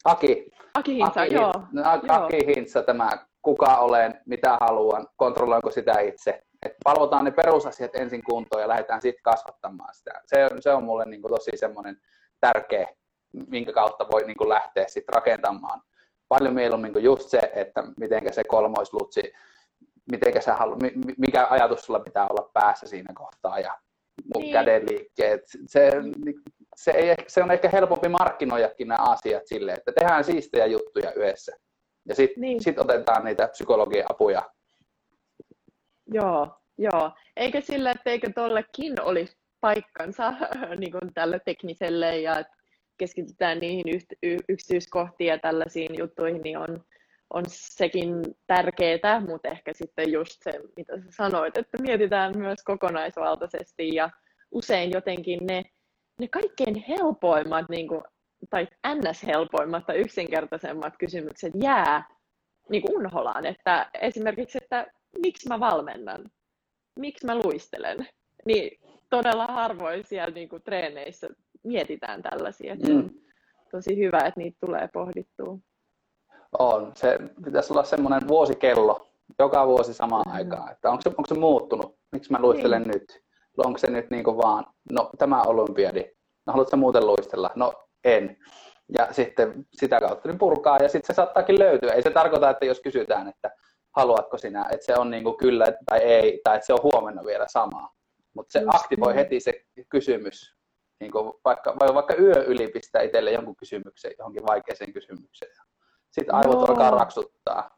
Aki, Aki Hintsa, Aki, joo. Hintsa, Aki Hintsa, tämä kuka olen, mitä haluan, kontrolloinko sitä itse. että palvotaan ne perusasiat ensin kuntoon ja lähdetään sitten kasvattamaan sitä. Se, se on mulle niin tosi semmoinen tärkeä, minkä kautta voi niin lähteä sitten rakentamaan. Paljon mieluummin kuin just se, että miten se kolmoislutsi, mitenkä sä halu, mikä ajatus sulla pitää olla päässä siinä kohtaa ja niin. käden liikkeet. Se, se, ei, se on ehkä helpompi markkinoijakin nämä asiat silleen, että tehdään siistejä juttuja yhdessä. Ja sitten niin. sit otetaan niitä psykologian apuja. Joo, joo. Eikä sillä, että eikö tollekin olisi paikkansa niin kuin tälle tekniselle ja keskitytään niihin yksityiskohtiin ja tällaisiin juttuihin, niin on, on sekin tärkeää, mutta ehkä sitten just se, mitä sä sanoit, että mietitään myös kokonaisvaltaisesti ja usein jotenkin ne, ne kaikkein helpoimmat niin kuin, tai ns-helpoimmat tai yksinkertaisemmat kysymykset jää niin kuin unholaan. Että esimerkiksi, että miksi mä valmennan, miksi mä luistelen, niin todella harvoin siellä niin kuin treeneissä mietitään tällaisia. Mm. tosi hyvä, että niitä tulee pohdittua. On. Se pitäisi olla semmoinen vuosikello, joka vuosi samaan mm. aikaan. Että onko se, onko se muuttunut? Miksi mä luistelen niin. nyt? Onko se nyt niin vaan, no tämä olympiadi, no haluatko muuten luistella? No en. Ja sitten sitä kautta niin purkaa ja sitten se saattaakin löytyä. Ei se tarkoita, että jos kysytään, että haluatko sinä, että se on niin kuin kyllä tai ei, tai että se on huomenna vielä samaa. Mutta se Just aktivoi niin. heti se kysymys, niin kuin vaikka, vai vaikka yö yli pistää itselle jonkun kysymyksen, johonkin vaikeaseen kysymykseen. Sitten aivot Joo. alkaa raksuttaa.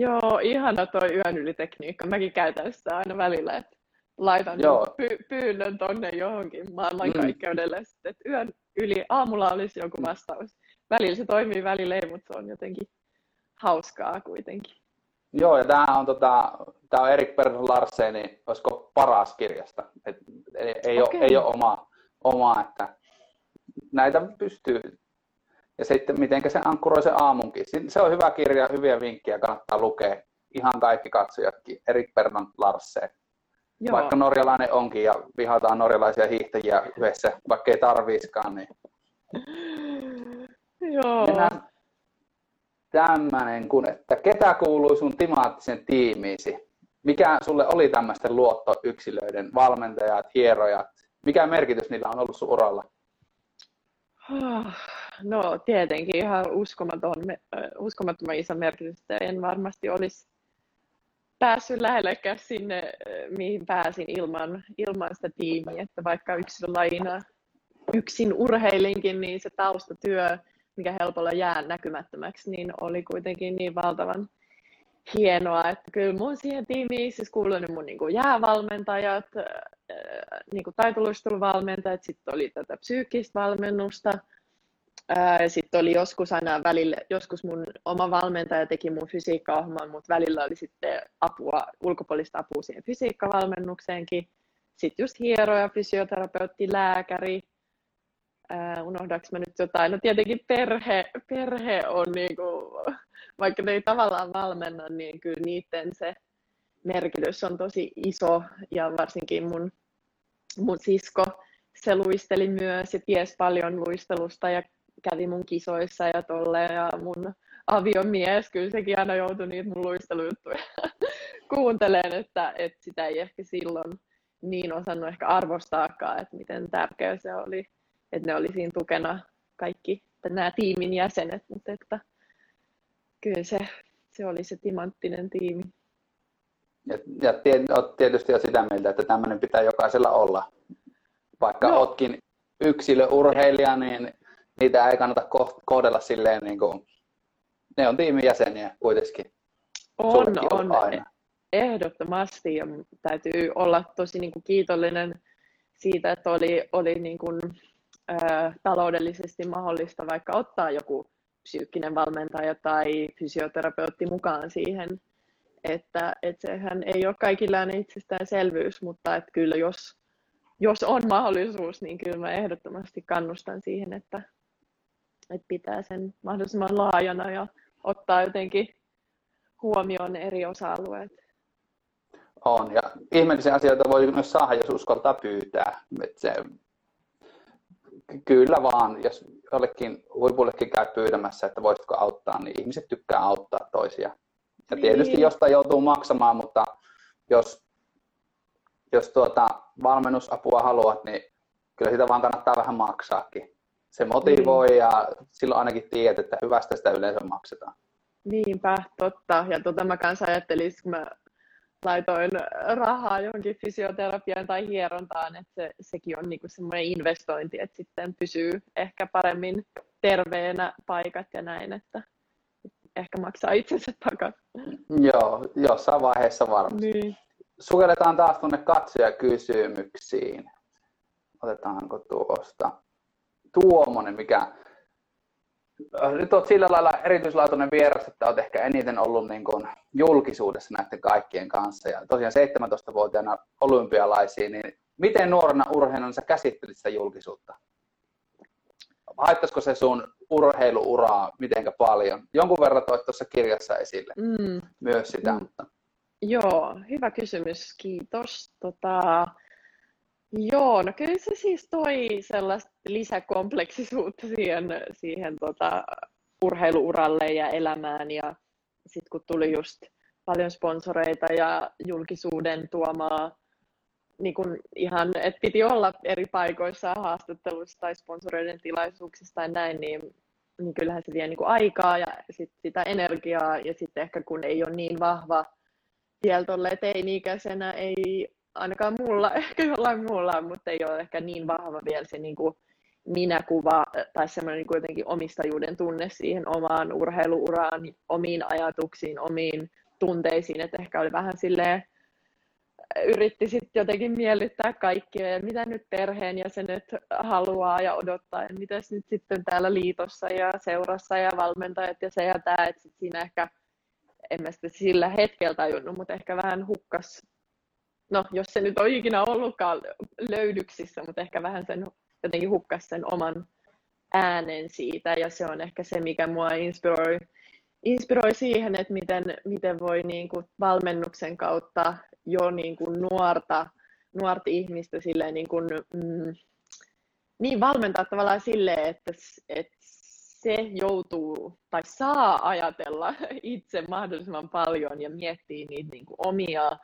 Joo, ihana toi yön yli tekniikka. Mäkin käytän sitä aina välillä, että laitan Joo. Py- pyynnön tonne johonkin maailmankaikkeudelle, mm. että yön yli aamulla olisi joku vastaus. Välillä se toimii, välillä ei, mutta se on jotenkin hauskaa kuitenkin. Joo, ja tämä on, tota, on Erik Persson Larsenin, olisiko paras kirjasta. Et, ei, ei, okay. ole, ei ole oma, oma, että näitä pystyy. Ja sitten miten se ankkuroi se aamunkin. Se on hyvä kirja, hyviä vinkkejä, kannattaa lukea. Ihan kaikki katsojatkin. Erik Persson Larsen. Joo. Vaikka norjalainen onkin ja vihataan norjalaisia hiihtäjiä yhdessä, vaikka ei tarviiskaan, niin Joo. Mennään tämmöinen, kun, että ketä kuului sun timaattisen tiimiisi? Mikä sulle oli tämmöisten luottoyksilöiden, valmentajat, hierojat? Mikä merkitys niillä on ollut sun uralla? No tietenkin ihan uskomaton, uskomattoman iso merkitys, en varmasti olisi päässyt lähellekään sinne, mihin pääsin ilman, ilman sitä tiimiä, että vaikka yksilölajina yksin urheilinkin, niin se taustatyö, mikä helpolla jää näkymättömäksi, niin oli kuitenkin niin valtavan hienoa, että kyllä mun siihen tiimiin siis kuului mun niin kuin jäävalmentajat, niin kuin taitoluisteluvalmentajat, sitten oli tätä psyykkistä valmennusta, sitten oli joskus aina välillä, joskus mun oma valmentaja teki mun fysiikkaohjelman, mutta välillä oli sitten apua, ulkopuolista apua siihen fysiikkavalmennukseenkin. Sitten just hieroja, fysioterapeutti, lääkäri, äh, unohdaks mä nyt jotain, no tietenkin perhe, perhe on niinku, vaikka ne ei tavallaan valmenna, niin kyllä niiden se merkitys on tosi iso. Ja varsinkin mun, mun sisko, se luisteli myös ja ties paljon luistelusta ja kävi mun kisoissa ja tolle ja mun aviomies, kyllä sekin aina joutui niitä mun luistelujuttuja kuunteleen, että, että sitä ei ehkä silloin niin osannut ehkä arvostaakaan, että miten tärkeä se oli että ne oli siinä tukena kaikki nämä tiimin jäsenet, mutta että kyllä se, se oli se timanttinen tiimi. Ja, ja tietysti jo sitä mieltä, että tämmöinen pitää jokaisella olla. Vaikka no. oletkin yksilöurheilija, niin niitä ei kannata kohdella silleen, niin kuin, ne on tiimin jäseniä kuitenkin. On, on. Aina. Ehdottomasti ja täytyy olla tosi niin kuin kiitollinen siitä, että oli, oli niin kuin taloudellisesti mahdollista vaikka ottaa joku psyykkinen valmentaja tai fysioterapeutti mukaan siihen, että, että sehän ei ole kaikilla itsestäänselvyys, mutta että kyllä jos, jos on mahdollisuus, niin kyllä mä ehdottomasti kannustan siihen, että, että pitää sen mahdollisimman laajana ja ottaa jotenkin huomioon eri osa-alueet. On, ja ihmeellisiä asioita voi myös saada, jos uskaltaa pyytää. Se Kyllä vaan, jos jollekin huipullekin käy pyytämässä, että voisitko auttaa, niin ihmiset tykkää auttaa toisia. Ja tietysti niin. jostain joutuu maksamaan, mutta jos jos tuota valmennusapua haluat, niin kyllä sitä vaan kannattaa vähän maksaakin. Se motivoi mm. ja silloin ainakin tiedät, että hyvästä sitä yleensä maksetaan. Niinpä, totta. Ja tota mä kanssa ajattelin, kun mä laitoin rahaa johonkin fysioterapiaan tai hierontaan, että se, sekin on niinku semmoinen investointi, että sitten pysyy ehkä paremmin terveenä paikat ja näin, että ehkä maksaa itsensä takaisin. Joo, jossain vaiheessa varmasti. Niin. Sukelletaan taas tuonne katsojakysymyksiin. Otetaanko tuosta Tuomonen, mikä nyt olet sillä lailla erityislaatuinen vieras, että olet ehkä eniten ollut niin kuin julkisuudessa näiden kaikkien kanssa. Ja tosiaan 17-vuotiaana olympialaisiin, niin miten nuorena urheilijana sä käsittelit sitä julkisuutta? Haittaisiko se sun urheiluuraa mitenkä paljon? Jonkun verran toit tuossa kirjassa esille mm. myös sitä. Mm. Mutta... Joo, hyvä kysymys, kiitos. Tota, Joo, no kyllä se siis toi sellaista lisäkompleksisuutta siihen, siihen tota, urheiluuralle ja elämään. Ja sitten kun tuli just paljon sponsoreita ja julkisuuden tuomaa, niin kun ihan, että piti olla eri paikoissa haastatteluissa tai sponsoreiden tilaisuuksissa tai näin, niin, niin kyllähän se vie niin aikaa ja sit sitä energiaa ja sitten ehkä kun ei ole niin vahva vielä teini-ikäisenä ei ainakaan mulla, ehkä jollain muulla, mutta ei ole ehkä niin vahva vielä se niin kuin minäkuva tai semmoinen niin jotenkin omistajuuden tunne siihen omaan urheiluuraan, omiin ajatuksiin, omiin tunteisiin, että ehkä oli vähän silleen, yritti sitten jotenkin miellyttää kaikkia ja mitä nyt perheen jäsenet haluaa ja odottaa ja mitä nyt sitten täällä liitossa ja seurassa ja valmentajat ja se ja tämä, että sit siinä ehkä en mä sitä sillä hetkellä tajunnut, mutta ehkä vähän hukkas no jos se nyt on ikinä ollutkaan löydyksissä, mutta ehkä vähän sen jotenkin hukkas sen oman äänen siitä. Ja se on ehkä se, mikä mua inspiroi, inspiroi siihen, että miten, miten voi niin kuin valmennuksen kautta jo niin kuin nuorta, nuorta ihmistä silleen niin, kuin, mm, niin valmentaa tavallaan silleen, että, että se joutuu tai saa ajatella itse mahdollisimman paljon ja miettiä niitä niin kuin omia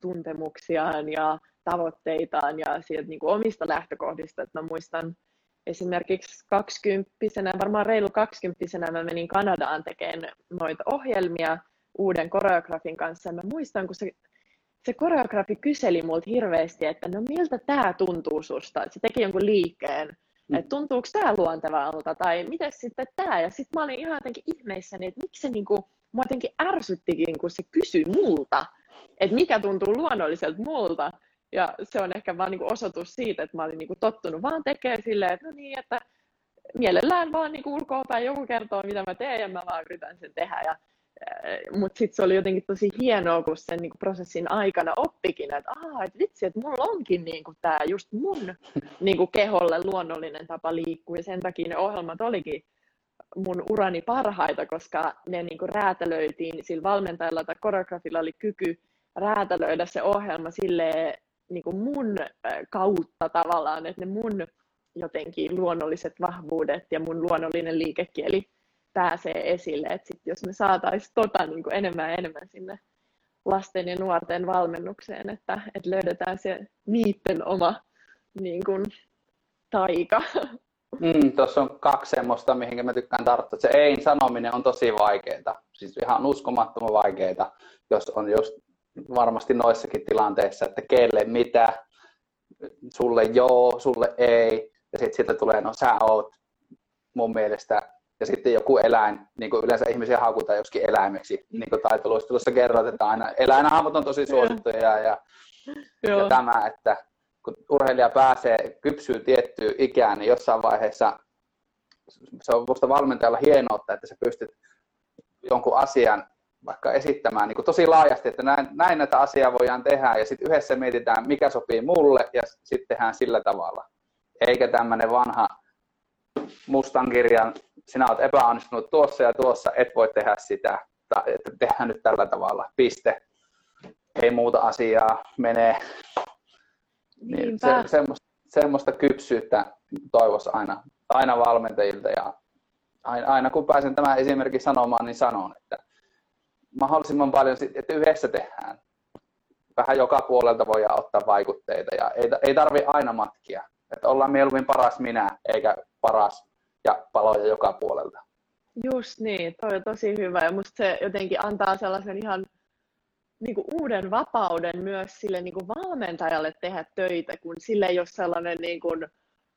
tuntemuksiaan ja tavoitteitaan ja sieltä niin kuin omista lähtökohdista. Että mä muistan esimerkiksi kaksikymppisenä, varmaan reilu kaksikymppisenä mä menin Kanadaan tekemään noita ohjelmia uuden koreografin kanssa. Mä muistan, kun se, se koreografi kyseli multa hirveästi, että no miltä tämä tuntuu susta. Että se teki jonkun liikkeen, mm. että tuntuuko tämä luontevalta tai miten sitten tämä. Ja sitten mä olin ihan jotenkin ihmeissäni, että miksi se niinku, mua jotenkin ärsyttikin, kun se kysyi multa että mikä tuntuu luonnolliselta multa. Ja se on ehkä vaan niin osoitus siitä, että mä olin niin tottunut vaan tekemään silleen, että no niin, että mielellään vaan niin ulkoapäin joku kertoo, mitä mä teen, ja mä vaan yritän sen tehdä. Ja, mutta sitten se oli jotenkin tosi hienoa, kun sen niin prosessin aikana oppikin, että aah, et vitsi, että mulla onkin niin tämä just mun niin keholle luonnollinen tapa liikkua, ja sen takia ne ohjelmat olikin mun urani parhaita, koska ne niin räätälöitiin, sillä valmentajalla tai koreografilla oli kyky räätälöidä se ohjelma sille niin kuin mun kautta tavallaan, että ne mun jotenkin luonnolliset vahvuudet ja mun luonnollinen liikekieli pääsee esille. Että sit jos me saataisiin tota niin kuin enemmän ja enemmän sinne lasten ja nuorten valmennukseen, että, että löydetään se niiden oma niin kuin, taika. Mm, Tuossa on kaksi semmoista, mihin mä tykkään tarttua. Se ei-sanominen on tosi vaikeaa, siis ihan uskomattoman vaikeaa, jos on just varmasti noissakin tilanteissa, että kelle mitä, sulle joo, sulle ei, ja sitten sieltä tulee, no sä oot mun mielestä, ja sitten joku eläin, niin kuin yleensä ihmisiä haukutaan joskin eläimeksi, niin kuin taitoluistelussa kerrotaan, että aina eläinhahmot on tosi suosittuja, ja, ja tämä, että kun urheilija pääsee, kypsyy tiettyyn ikään, niin jossain vaiheessa se on minusta valmentajalla hienoutta, että sä pystyt jonkun asian vaikka esittämään niin kuin tosi laajasti, että näin, näin näitä asiaa voidaan tehdä ja sitten yhdessä mietitään, mikä sopii mulle ja sitten tehdään sillä tavalla. Eikä tämmöinen vanha mustan kirjan, sinä olet epäonnistunut tuossa ja tuossa, et voi tehdä sitä, tai että tehdään nyt tällä tavalla, piste. Ei muuta asiaa, menee. Niin se, semmoista, semmoista kypsyyttä toivoisi aina, aina valmentajilta ja aina, aina kun pääsen tämän esimerkin sanomaan, niin sanon, että mahdollisimman paljon, että yhdessä tehdään. vähän joka puolelta voidaan ottaa vaikutteita ja ei, ei tarvi aina matkia. Että ollaan mieluummin paras minä, eikä paras ja paloja joka puolelta. Just niin, toi on tosi hyvä ja musta se jotenkin antaa sellaisen ihan niin kuin uuden vapauden myös sille niin kuin valmentajalle tehdä töitä, kun sille ei ole sellainen niin kuin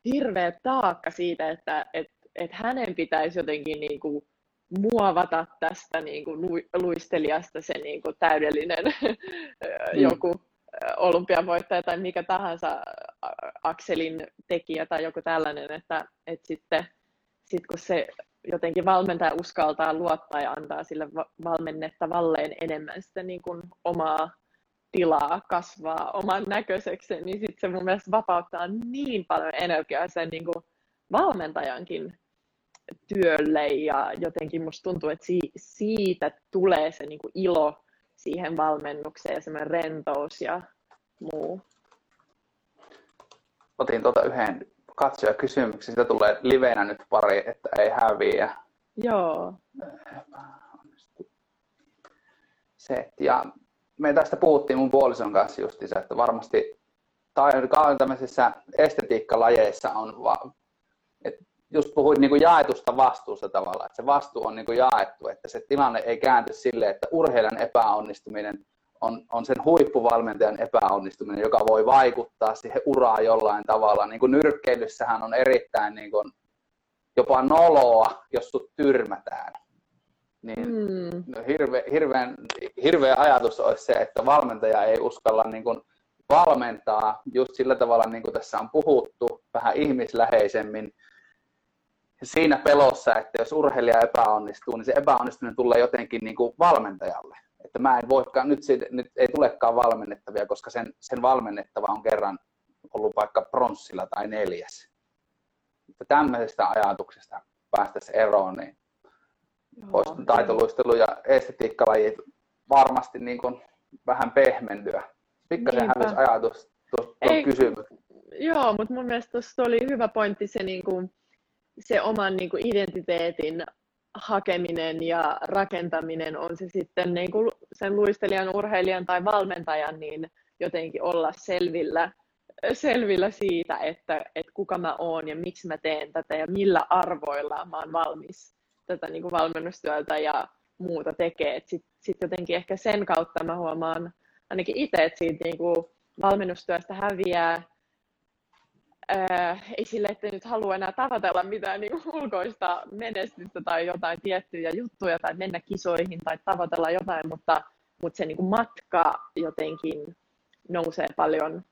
hirveä taakka siitä, että et, et hänen pitäisi jotenkin niin kuin muovata tästä niin kuin luistelijasta se niin kuin täydellinen mm. joku olympiavoittaja tai mikä tahansa akselin tekijä tai joku tällainen, että, että sitten sit kun se jotenkin valmentaja uskaltaa luottaa ja antaa sille valmennettavalleen enemmän sitä niin kuin omaa tilaa kasvaa oman näköiseksi, niin sitten se mun mielestä vapauttaa niin paljon energiaa sen niin kuin valmentajankin työlle ja jotenkin musta tuntuu, että siitä tulee se niin kuin ilo siihen valmennukseen ja semmoinen rentous ja muu. Otin tuota yhden katsojakysymyksen, sitä tulee livenä nyt pari, että ei häviä. Joo. Se, ja me tästä puhuttiin mun puolison kanssa justiinsa, että varmasti tai tämmöisissä estetiikkalajeissa on, va, just puhuit niin kuin jaetusta vastuusta tavallaan, että se vastuu on niin kuin jaettu, että se tilanne ei käänty sille, että urheilijan epäonnistuminen on, on sen huippuvalmentajan epäonnistuminen, joka voi vaikuttaa siihen uraan jollain tavalla. Niin kuin nyrkkeilyssähän on erittäin niin kuin, jopa noloa, jos sut tyrmätään. Niin mm. hirve, hirveän, hirveä ajatus olisi se, että valmentaja ei uskalla niin kuin valmentaa just sillä tavalla, niin kuin tässä on puhuttu, vähän ihmisläheisemmin, siinä pelossa, että jos urheilija epäonnistuu, niin se epäonnistuminen tulee jotenkin niin kuin valmentajalle että mä en voikaan, nyt, siitä, nyt ei tulekaan valmennettavia, koska sen, sen valmennettava on kerran ollut vaikka pronssilla tai neljäs. Että tämmöisestä ajatuksesta päästäisiin eroon, niin voisi taitoluistelu ja estetiikkalajit varmasti niin kuin vähän pehmentyä. Pikkasen hävisi ajatus tuosta kysymyksestä. Joo, mutta mun mielestä tuossa oli hyvä pointti se, niin kuin, se oman niin kuin identiteetin hakeminen ja rakentaminen on se sitten niin kuin sen luistelijan, urheilijan tai valmentajan, niin jotenkin olla selvillä, selvillä siitä, että, että kuka mä oon ja miksi mä teen tätä ja millä arvoilla mä oon valmis tätä niin kuin valmennustyöltä ja muuta tekee. Sitten sit jotenkin ehkä sen kautta mä huomaan ainakin itse, että siitä niin kuin valmennustyöstä häviää äh, ei sille, että nyt halua enää tavoitella mitään niin ulkoista menestystä tai jotain tiettyjä juttuja tai mennä kisoihin tai tavoitella jotain, mutta, mutta se niin kuin matka jotenkin nousee paljon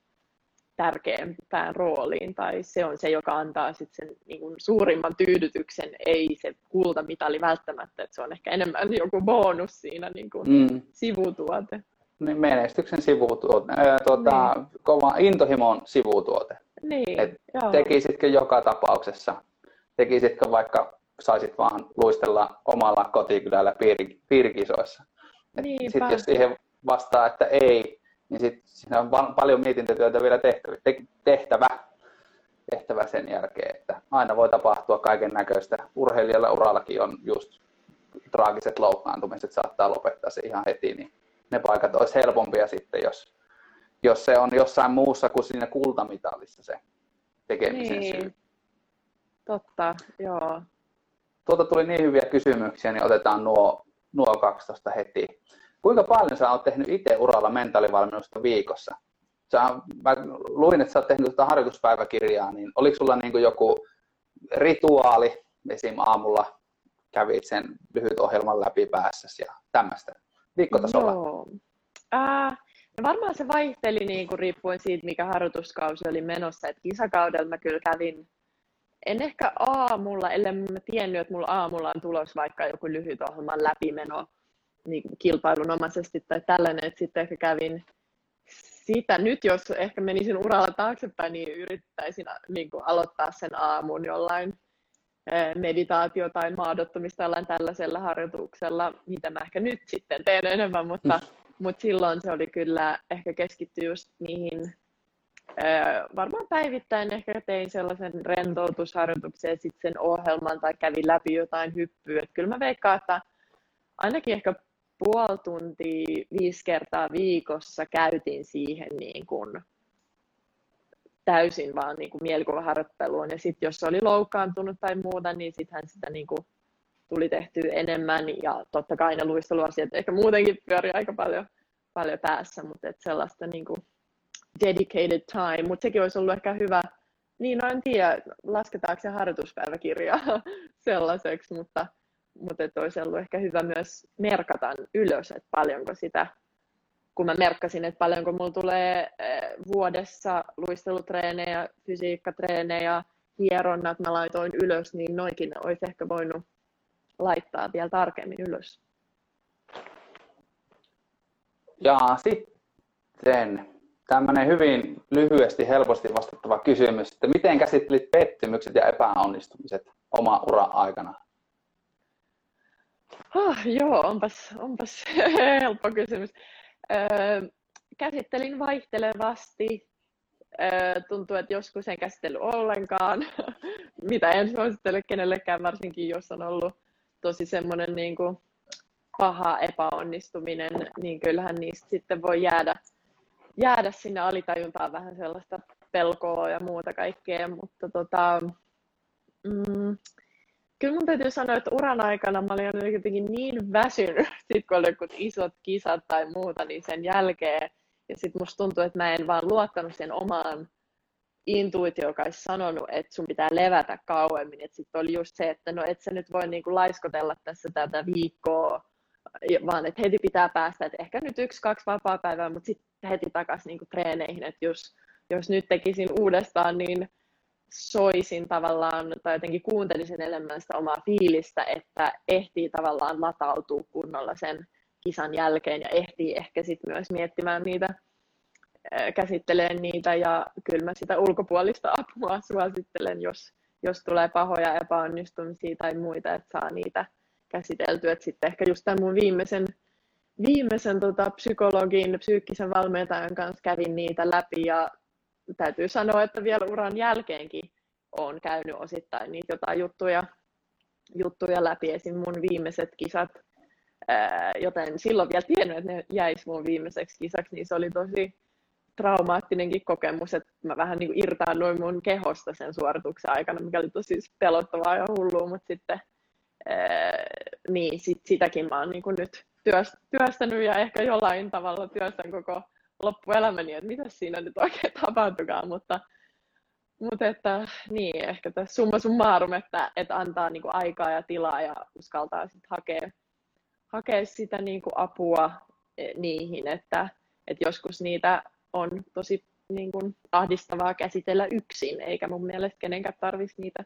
tärkeämpään rooliin tai se on se, joka antaa sit sen niin kuin suurimman tyydytyksen, ei se kultamitali välttämättä, että se on ehkä enemmän joku bonus siinä niin kuin mm. sivutuote. Niin, menestyksen sivutuote, tuota, niin. kova intohimon sivutuote. Niin, Et tekisitkö joka tapauksessa, tekisitkö vaikka saisit vaan luistella omalla kotikylällä piir- piirikisoissa. Sitten jos siihen vastaa, että ei, niin sitten siinä on paljon mietintätyötä vielä tehtävä, tehtävä sen jälkeen, että aina voi tapahtua kaiken näköistä. Urheilijalla urallakin on just traagiset loukkaantumiset saattaa lopettaa se ihan heti, niin ne paikat olisi helpompia sitten, jos, jos se on jossain muussa kuin siinä kultamitalissa se tekemisen niin. syy. Totta, joo. Tuota tuli niin hyviä kysymyksiä, niin otetaan nuo, nuo 12 heti. Kuinka paljon sä oot tehnyt itse uralla mentaalivalmennusta viikossa? Sä, mä luin, että sä oot tehnyt tuota harjoituspäiväkirjaa, niin oliko sulla niin kuin joku rituaali, esim. aamulla kävit sen lyhyt ohjelman läpi päässäsi ja tämmöistä viikkotasolla? Joo. Äh, varmaan se vaihteli niin kuin riippuen siitä, mikä harjoituskausi oli menossa. Et kisakaudella mä kyllä kävin, en ehkä aamulla, ellei mä tiennyt, että mulla aamulla on tulos vaikka joku lyhyt ohjelman läpimeno niin kilpailunomaisesti tai tällainen, että sitten ehkä kävin sitä. Nyt jos ehkä menisin uralla taaksepäin, niin yrittäisin niin kuin aloittaa sen aamun jollain meditaatio tai maadottomista jollain tällaisella harjoituksella, mitä mä ehkä nyt sitten teen enemmän, mutta mm mutta silloin se oli kyllä ehkä keskitty just niihin, varmaan päivittäin ehkä tein sellaisen rentoutusharjoituksen sitten sen ohjelman tai kävin läpi jotain hyppyä. Et kyllä mä veikkaan, että ainakin ehkä puoli tuntia viisi kertaa viikossa käytin siihen niin kuin täysin vaan niin kuin mielikuvaharjoitteluun. Ja sitten jos oli loukkaantunut tai muuta, niin sittenhän sitä niin kuin tuli tehtyä enemmän. Ja totta kai ne luisteluasiat ehkä muutenkin pyöri aika paljon, paljon päässä, mutta et sellaista niin kuin dedicated time. Mutta sekin olisi ollut ehkä hyvä, niin no en tiedä, lasketaanko se harjoituspäiväkirja sellaiseksi, mutta, mutta että olisi ollut ehkä hyvä myös merkata ylös, että paljonko sitä kun mä merkkasin, että paljonko mulla tulee eh, vuodessa luistelutreenejä, fysiikkatreenejä, hieronnat, mä laitoin ylös, niin noikin olisi ehkä voinut laittaa vielä tarkemmin ylös. Ja sitten tämmöinen hyvin lyhyesti, helposti vastattava kysymys, että miten käsittelit pettymykset ja epäonnistumiset oma ura aikana? Oh, joo, onpas, onpas helppo kysymys. Öö, käsittelin vaihtelevasti. Öö, tuntuu, että joskus en käsitellyt ollenkaan, mitä en suosittele kenellekään, varsinkin jos on ollut tosi semmoinen niin kuin paha epäonnistuminen, niin kyllähän niistä sitten voi jäädä, jäädä sinne alitajuntaan vähän sellaista pelkoa ja muuta kaikkea, mutta tota, mm, kyllä mun täytyy sanoa, että uran aikana mä olin jotenkin niin väsynyt, sit kun oli isot kisat tai muuta, niin sen jälkeen. Ja sitten musta tuntuu, että mä en vaan luottanut sen omaan intuitio, olisi sanonut, että sun pitää levätä kauemmin. Että sitten oli just se, että no et sä nyt voi niinku laiskotella tässä tätä viikkoa, vaan että heti pitää päästä, että ehkä nyt yksi, kaksi vapaa-päivää, mutta sitten heti takaisin niinku treeneihin, että jos, jos nyt tekisin uudestaan, niin soisin tavallaan tai jotenkin kuuntelisin enemmän sitä omaa fiilistä, että ehtii tavallaan latautua kunnolla sen kisan jälkeen ja ehtii ehkä sitten myös miettimään niitä, käsitteleen niitä ja kyllä mä sitä ulkopuolista apua suosittelen, jos, jos tulee pahoja epäonnistumisia tai muita, että saa niitä käsiteltyä. Sitten ehkä just tämän mun viimeisen, viimeisen tota, psykologin, psyykkisen valmentajan kanssa kävin niitä läpi ja täytyy sanoa, että vielä uran jälkeenkin olen käynyt osittain niitä jotain juttuja, juttuja läpi, esim. mun viimeiset kisat, ää, joten silloin vielä tiennyt, että ne jäisi mun viimeiseksi kisaksi, niin se oli tosi traumaattinenkin kokemus, että mä vähän niin kuin irtaannuin mun kehosta sen suorituksen aikana, mikä oli tosi pelottavaa ja hullua, mutta sitten ää, niin sit, sitäkin mä oon niin kuin nyt työstänyt ja ehkä jollain tavalla työstän koko loppuelämäni, että mitä siinä nyt oikein tapahtukaan, mutta, mutta että niin, ehkä tässä summa summarum, että, että antaa niin kuin aikaa ja tilaa ja uskaltaa sitten hakea, hakea sitä niin kuin apua e, niihin, että, että joskus niitä on tosi niin kuin ahdistavaa käsitellä yksin, eikä mun mielestä kenenkään tarvitsisi niitä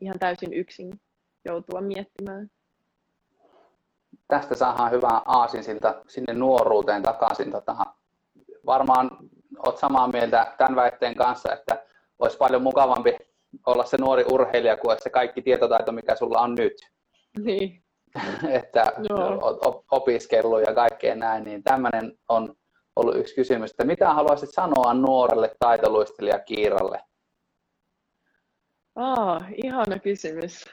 ihan täysin yksin joutua miettimään. Tästä saadaan hyvä aasinsilta sinne nuoruuteen takaisin. Tota, varmaan olet samaa mieltä tämän väitteen kanssa, että olisi paljon mukavampi olla se nuori urheilija kuin se kaikki tietotaito, mikä sulla on nyt. Niin. että Joo. opiskellut ja kaikkea näin, niin tämmöinen on ollut yksi kysymys, että mitä haluaisit sanoa nuorelle taitoluistelija Kiiralle? Oh, ihana kysymys.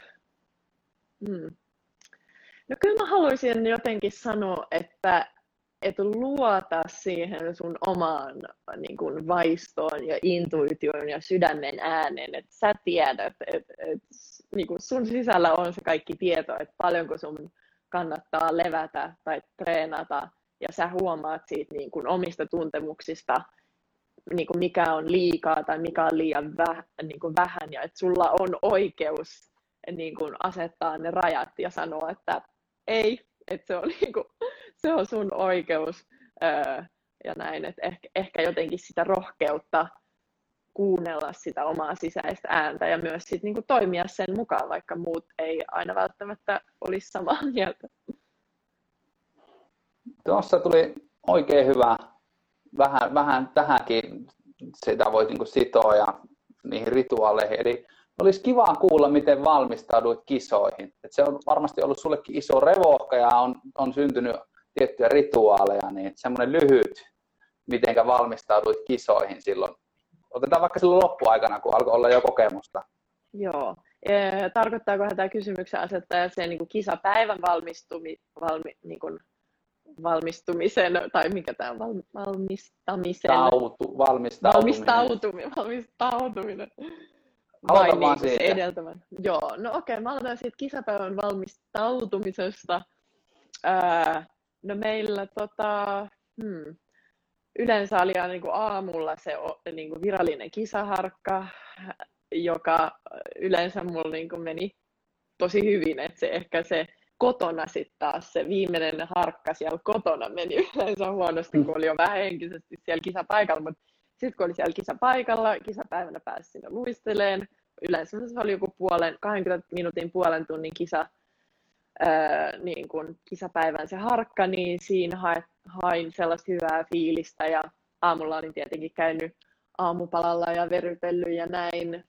Hmm. No kyllä mä haluaisin jotenkin sanoa, että et luota siihen sun omaan niin kuin, vaistoon ja intuitioon ja sydämen äänen, että sä tiedät, että et, niin kuin sun sisällä on se kaikki tieto, että paljonko sun kannattaa levätä tai treenata, ja sä huomaat siitä niin kuin, omista tuntemuksista, niin kuin, mikä on liikaa tai mikä on liian väh, niin kuin, vähän, ja että sulla on oikeus niin kuin, asettaa ne rajat ja sanoa, että ei, että se on niin kuin, se on sun oikeus öö, ja näin, että ehkä, ehkä jotenkin sitä rohkeutta kuunnella sitä omaa sisäistä ääntä ja myös sit niinku toimia sen mukaan, vaikka muut ei aina välttämättä olisi samaa mieltä. Tuossa tuli oikein hyvä, vähän, vähän tähänkin sitä voit niinku sitoa ja niihin rituaaleihin. Eli olisi kiva kuulla, miten valmistauduit kisoihin. Et se on varmasti ollut sullekin iso revohka ja on, on syntynyt tiettyjä rituaaleja, niin semmoinen lyhyt, mitenkä valmistauduit kisoihin silloin. Otetaan vaikka silloin loppuaikana, kun alkoi olla jo kokemusta. Joo. Tarkoittaako tämä kysymyksen asettaja sen niin kisapäivän valmistumi, valmi, niin kuin valmistumisen, tai mikä tämä on, val, valmistamisen. Tautu, valmistautuminen. Valmistautuminen. valmistautuminen. Aloita vaan niin siitä. Edeltävän. Joo, no okei, mä aloitan siitä kisapäivän valmistautumisesta. Ää, no meillä tota, hmm, yleensä oli aina niin kuin aamulla se niin kuin virallinen kisaharkka, joka yleensä mulla niin kuin meni tosi hyvin, että se ehkä se kotona sitten taas se viimeinen harkka siellä kotona meni yleensä huonosti, kun oli jo vähän henkisesti siellä kisapaikalla, mutta sitten kun oli siellä kisapaikalla, kisapäivänä pääsi sinne luisteleen, yleensä se oli joku puolen, 20 minuutin puolen tunnin kisa, ää, niin kun kisapäivän se harkka, niin siinä hain, sellaista hyvää fiilistä ja aamulla olin tietenkin käynyt aamupalalla ja verytellyt ja näin.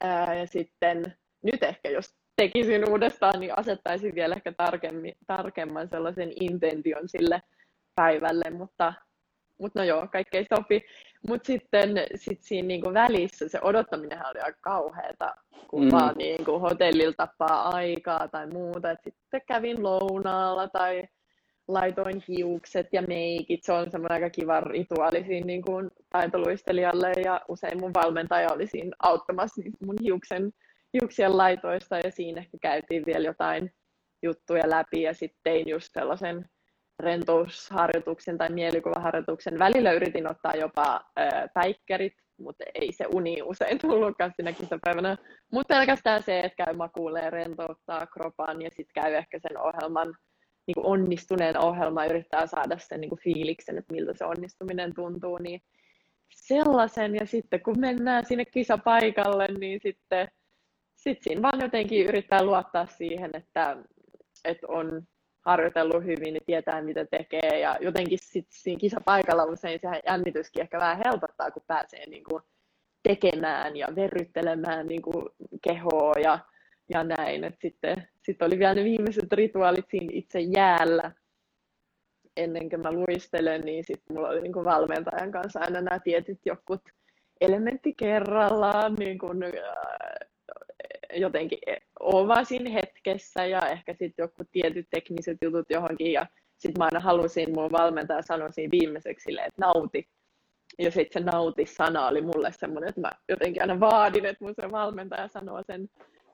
Ää, ja sitten nyt ehkä jos tekisin uudestaan, niin asettaisin vielä ehkä tarkemmin, tarkemman sellaisen intention sille päivälle, mutta, mutta no joo, kaikkea sopi. Mutta sitten sit siinä niinku välissä se odottaminen oli aika kauheata, kun Mm. mm. vaan niinku hotellilla tappaa aikaa tai muuta. Et sitten kävin lounaalla tai laitoin hiukset ja meikit. Se on semmoinen aika kiva rituaali siinä niin kuin taitoluistelijalle ja usein mun valmentaja oli siinä auttamassa niin mun hiuksen, hiuksien laitoista ja siinä ehkä käytiin vielä jotain juttuja läpi ja sitten tein just sellaisen rentousharjoituksen tai mielikuvaharjoituksen. Välillä yritin ottaa jopa ö, päikkärit, mutta ei se uni usein tullutkaan siinä kisapäivänä. Mutta pelkästään se, että käy makuulee, rentouttaa kropan ja sitten käy ehkä sen ohjelman niin kuin onnistuneen ohjelma yrittää saada sen niin kuin fiiliksen, että miltä se onnistuminen tuntuu, niin sellaisen. Ja sitten kun mennään sinne kisapaikalle, niin sitten sit siinä vaan jotenkin yrittää luottaa siihen, että, että on harjoitellut hyvin ja tietää, mitä tekee. Ja jotenkin sitten siinä kisapaikalla usein se jännityskin ehkä vähän helpottaa, kun pääsee niin kuin tekemään ja verryttelemään niin kuin kehoa ja ja näin. Et sitten sit oli vielä ne viimeiset rituaalit siinä itse jäällä ennen kuin mä luistelen, niin sitten mulla oli niinku valmentajan kanssa aina nämä tietyt jokut elementti kerrallaan niin kun, äh, jotenkin oon vaan siinä hetkessä ja ehkä sitten joku tietyt tekniset jutut johonkin ja sitten mä aina halusin mun valmentaja sanoa siinä viimeiseksi silleen, että nauti. Ja sitten se nauti-sana oli mulle semmoinen, että mä jotenkin aina vaadin, että mun se valmentaja sanoo sen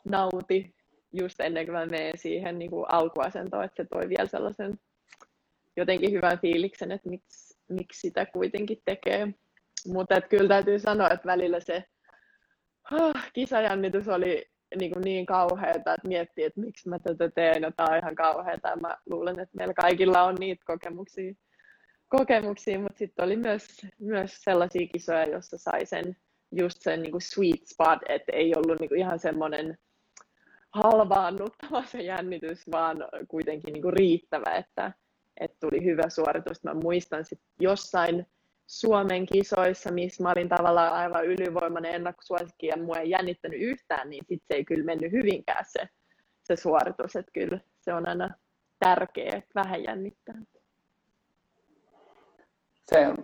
nauti just ennen kuin mä menen siihen niin kuin alkuasentoon, että se toi vielä sellaisen jotenkin hyvän fiiliksen, että miksi, miksi sitä kuitenkin tekee. Mutta kyllä täytyy sanoa, että välillä se ah, kisajännitys oli niin, kuin niin kauheata, että miettii, että miksi mä tätä teen, ja tämä on ihan kauheata. Mä luulen, että meillä kaikilla on niitä kokemuksia, kokemuksia mutta sitten oli myös, myös sellaisia kisoja, joissa sai sen just sen niin kuin sweet spot, että ei ollut niin kuin ihan semmoinen halvaannuttava se jännitys, vaan kuitenkin niin kuin riittävä, että, että tuli hyvä suoritus. Mä muistan sit jossain Suomen kisoissa, missä mä olin tavallaan aivan ylivoimainen ennakkosuosikki ja mua ei jännittänyt yhtään, niin sit se ei kyllä mennyt hyvinkään se, se suoritus, että kyllä se on aina tärkeää, että vähän jännittää. Se,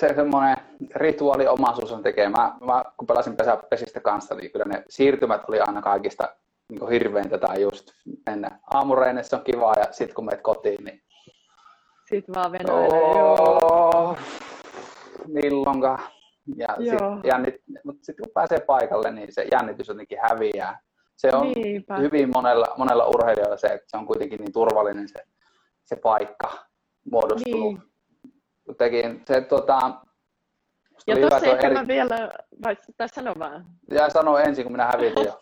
se semmoinen rituaaliomaisuus on tekee. Mä, mä, kun pelasin pesä, pesistä kanssa, niin kyllä ne siirtymät oli aina kaikista niin hirveintä tai just mennä aamureinessä on kivaa ja sitten kun menet kotiin, niin Sitten vaan venäilee, joo. Milloinka. Ja Joo. sit jännit, mutta sitten kun pääsee paikalle, niin se jännitys jotenkin häviää. Se on Niinpä. hyvin monella, monella urheilijoilla se, että se on kuitenkin niin turvallinen se, se paikka muodostunut. Niin. Se, tota, Ja tuossa tuo ehkä eri... mä vielä, vai sano vaan. Ja sano ensin, kun minä hävitin jo.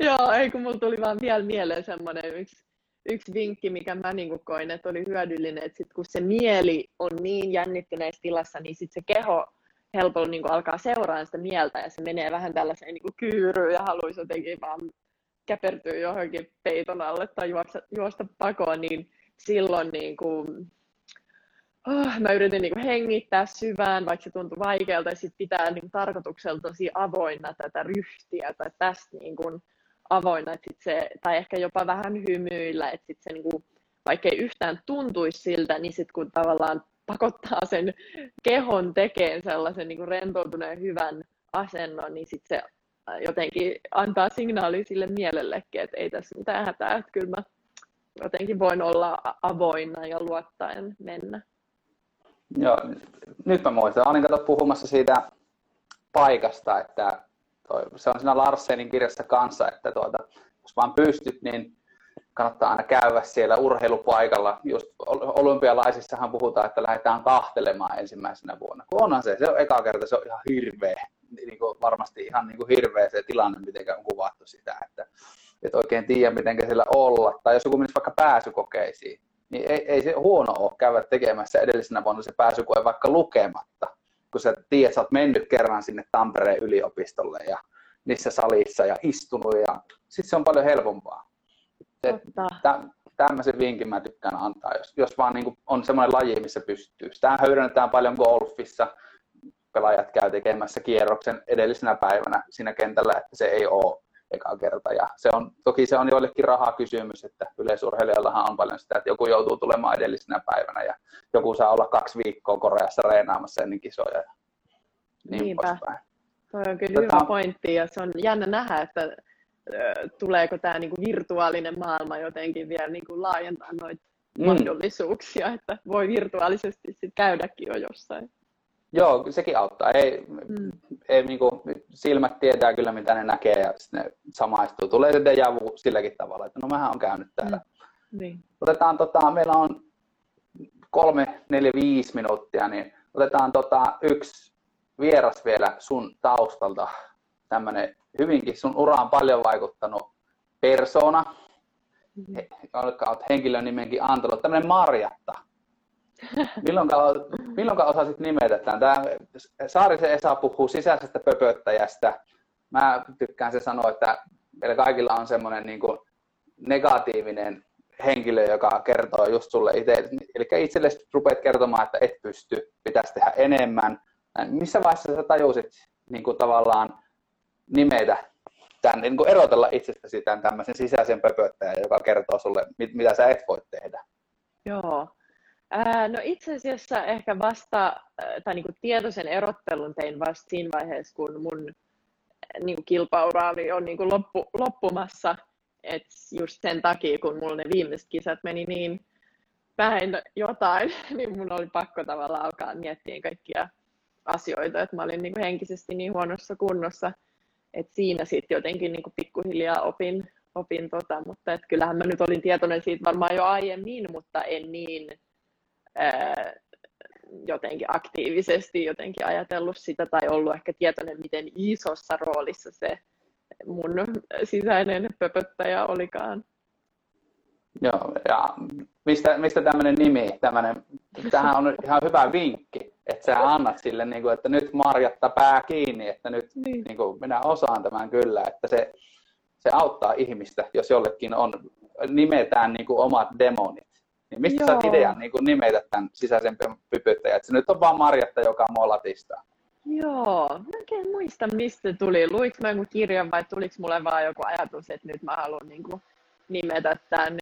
Joo, ei kun mulla tuli vaan vielä mieleen semmoinen yksi, yksi vinkki, mikä mä niin koin, että oli hyödyllinen, että sit kun se mieli on niin jännittyneessä tilassa, niin sit se keho helpolla niin alkaa seuraamaan sitä mieltä ja se menee vähän tällaiseen niin kyyryyn ja haluaisi jotenkin vaan käpertyä johonkin peiton alle tai juosta, juosta pakoon, niin silloin niin kuin, oh, mä yritin niin kuin hengittää syvään, vaikka se tuntui vaikealta, ja sitten pitää niin tarkoituksella tosi avoinna tätä ryhtiä tai tästä niin kuin avoinna, että sit se, tai ehkä jopa vähän hymyillä, että sit se niin kuin, vaikka ei yhtään tuntuisi siltä, niin sitten kun tavallaan pakottaa sen kehon tekemään sellaisen niin kuin rentoutuneen hyvän asennon, niin sitten se jotenkin antaa signaali sille mielellekin, että ei tässä mitään hätää, että kyllä mä, jotenkin voin olla avoinna ja luottaen mennä. Joo, nyt mä muistan. Olin puhumassa siitä paikasta, että toi, se on siinä Larsenin kirjassa kanssa, että tuota, jos vaan pystyt, niin kannattaa aina käydä siellä urheilupaikalla. Just olympialaisissahan puhutaan, että lähdetään kahtelemaan ensimmäisenä vuonna. Kun onhan se, se on eka kerta, se on ihan hirveä. Niin kuin varmasti ihan niin kuin hirveä se tilanne, miten on kuvattu sitä, että et oikein tiedä, miten siellä olla. Tai jos joku menisi vaikka pääsykokeisiin, niin ei, ei se huono ole käydä tekemässä edellisenä vuonna se pääsykoe vaikka lukematta, kun sä tiedät, sä oot mennyt kerran sinne Tampereen yliopistolle ja niissä salissa ja istunut ja sitten se on paljon helpompaa. Tä, tämmöisen vinkin mä tykkään antaa, jos, jos vaan niin on semmoinen laji, missä pystyy. Sitä hyödynnetään paljon golfissa, pelaajat käy tekemässä kierroksen edellisenä päivänä siinä kentällä, että se ei ole eka kerta. Ja se on, toki se on joillekin rahakysymys, että yleisurheilijoillahan on paljon sitä, että joku joutuu tulemaan edellisenä päivänä ja joku saa olla kaksi viikkoa Koreassa reenaamassa ennen kisoja. Ja niin Niinpä. Poispäin. Toi on kyllä Tätä... hyvä pointti ja se on jännä nähdä, että tuleeko tämä niinku virtuaalinen maailma jotenkin vielä niinku laajentaa noita mm. mahdollisuuksia, että voi virtuaalisesti sit käydäkin jo jossain. Joo, sekin auttaa. Ei, mm. ei, niin kuin, silmät tietää kyllä, mitä ne näkee ja ne samaistuu. Tulee se deja vu silläkin tavalla, että no mähän on käynyt täällä. Mm. Niin. Otetaan, tota, meillä on kolme, neljä, viisi minuuttia, niin otetaan tota, yksi vieras vielä sun taustalta. Tämmöinen hyvinkin sun uraan paljon vaikuttanut persona, mm. olet henkilön nimenkin antanut. Tämmöinen Marjatta. Milloin, milloin osasit nimetä tämän? Tämä Saarisen Esa puhuu sisäisestä pöpöttäjästä. Mä tykkään se sanoa, että meillä kaikilla on semmoinen niin kuin negatiivinen henkilö, joka kertoo just sulle itse. Eli itselle rupeat kertomaan, että et pysty, pitäisi tehdä enemmän. Missä vaiheessa sä tajusit niin kuin tavallaan nimetä tämän, niin kuin erotella itsestäsi tämän tämmöisen sisäisen pöpöttäjän, joka kertoo sulle, mit, mitä sä et voi tehdä? Joo, no itse asiassa ehkä vasta, tai niin kuin tietoisen erottelun tein vasta siinä vaiheessa, kun mun niin kuin kilpauraani on niin kuin loppu, loppumassa. Et just sen takia, kun mulla ne viimeiset kisat meni niin päin jotain, niin mun oli pakko tavallaan alkaa miettiä kaikkia asioita, että mä olin niin kuin henkisesti niin huonossa kunnossa, että siinä sitten jotenkin niin kuin pikkuhiljaa opin, opin tota, mutta et kyllähän mä nyt olin tietoinen siitä varmaan jo aiemmin, mutta en niin jotenkin aktiivisesti jotenkin ajatellut sitä tai ollut ehkä tietoinen, miten isossa roolissa se mun sisäinen pöpöttäjä olikaan. Joo, ja mistä, mistä tämmöinen nimi, tämmöinen, tähän on ihan hyvä vinkki, että sä annat sille, niin kuin, että nyt Marjatta pää kiinni, että nyt niin. Niin kuin, minä osaan tämän kyllä, että se, se auttaa ihmistä, jos jollekin on, nimetään niin kuin omat demonit. Niin mistä Joo. sä idean niin nimetä tämän sisäisen pypyttäjän? Se nyt on vaan Marjatta, joka mua latistaa. Joo, mä en muista mistä tuli. Luiks mä jonkun kirjan vai tuliko mulle vaan joku ajatus, että nyt mä haluan niin kuin, nimetä tämän.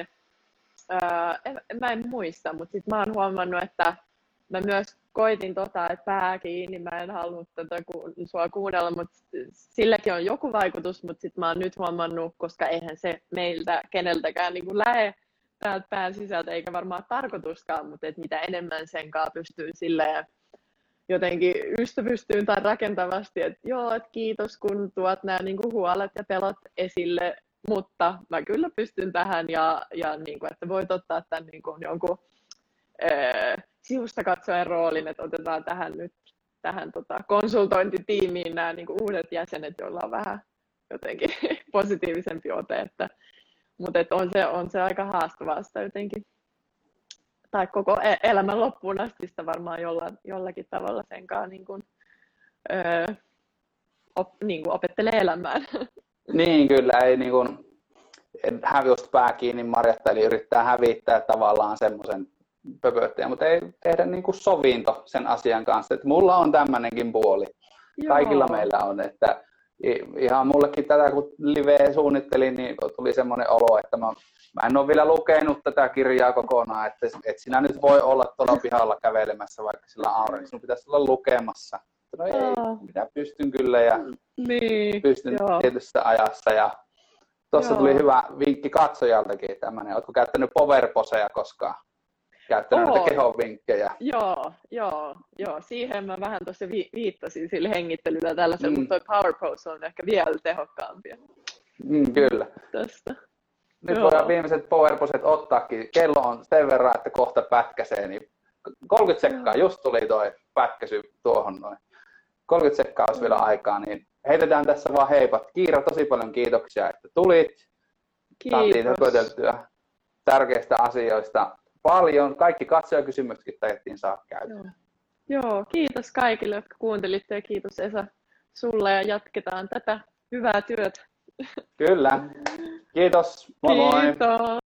Öö, en, mä en muista, mutta sitten mä oon huomannut, että mä myös koitin tota, että pää kiinni, mä en halunnut tätä ku, sua kuunnella, mutta silläkin on joku vaikutus, mutta sitten mä oon nyt huomannut, koska eihän se meiltä keneltäkään niin kuin lähe täältä pään sisältä, eikä varmaan tarkoituskaan, mutta että mitä enemmän sen kanssa pystyy silleen jotenkin ystävystyyn tai rakentavasti, että joo, että kiitos kun tuot nämä niin kuin huolet ja pelot esille, mutta mä kyllä pystyn tähän ja, ja niin kuin, että voit ottaa tämän niin kuin jonkun ää, sivusta katsoen roolin, että otetaan tähän nyt tähän tota, konsultointitiimiin nämä kuin uudet jäsenet, joilla on vähän jotenkin positiivisempi ote, että mutta on se, on se aika haastavaa sitä jotenkin. Tai koko e-, elämän loppuun asti sitä varmaan jolla, jollakin tavalla sen kanssa niin kuin, öö, op, niin kuin opettelee elämään. Niin, kyllä. Ei niin kuin, häviöstä pää kiinni Marjatta, eli yrittää hävittää tavallaan semmoisen pöpöttäjän, mutta ei tehdä niin kuin sovinto sen asian kanssa, että mulla on tämmöinenkin puoli. Joo. Kaikilla meillä on, että ihan mullekin tätä kun live suunnittelin, niin tuli semmoinen olo, että mä, mä en ole vielä lukenut tätä kirjaa kokonaan, että et sinä nyt voi olla tuolla pihalla kävelemässä vaikka sillä aurinko, sinun pitäisi olla lukemassa. No ei, minä pystyn kyllä ja niin, pystyn joo. tietyssä ajassa ja Tuossa Joo. tuli hyvä vinkki katsojaltakin tämmöinen. Oletko käyttänyt powerposeja koskaan? Käyttänyt Oon. näitä kehon vinkkejä? Joo, joo, joo. Siihen mä vähän tuossa vi- viittasin sillä hengittelyllä tällaisella, Mm. mm. mutta toi power pose on ehkä vielä tehokkaampi Mm, kyllä. tästä. Nyt Joo. voidaan viimeiset powerposet ottaakin. Kello on sen verran, että kohta pätkäsee, niin 30 sekkaa, just tuli toi pätkäsy tuohon noin. 30 sekkaa olisi vielä aikaa, niin heitetään tässä vaan heipat. Kiira, tosi paljon kiitoksia, että tulit. Kiitos. tärkeistä asioista paljon. Kaikki katsojakysymyksetkin taidettiin saa käydä. Joo. Joo, kiitos kaikille, jotka kuuntelitte ja kiitos Esa sulle ja jatketaan tätä hyvää työtä. Kyllä. Kiitos. Moi moi. Kiitos.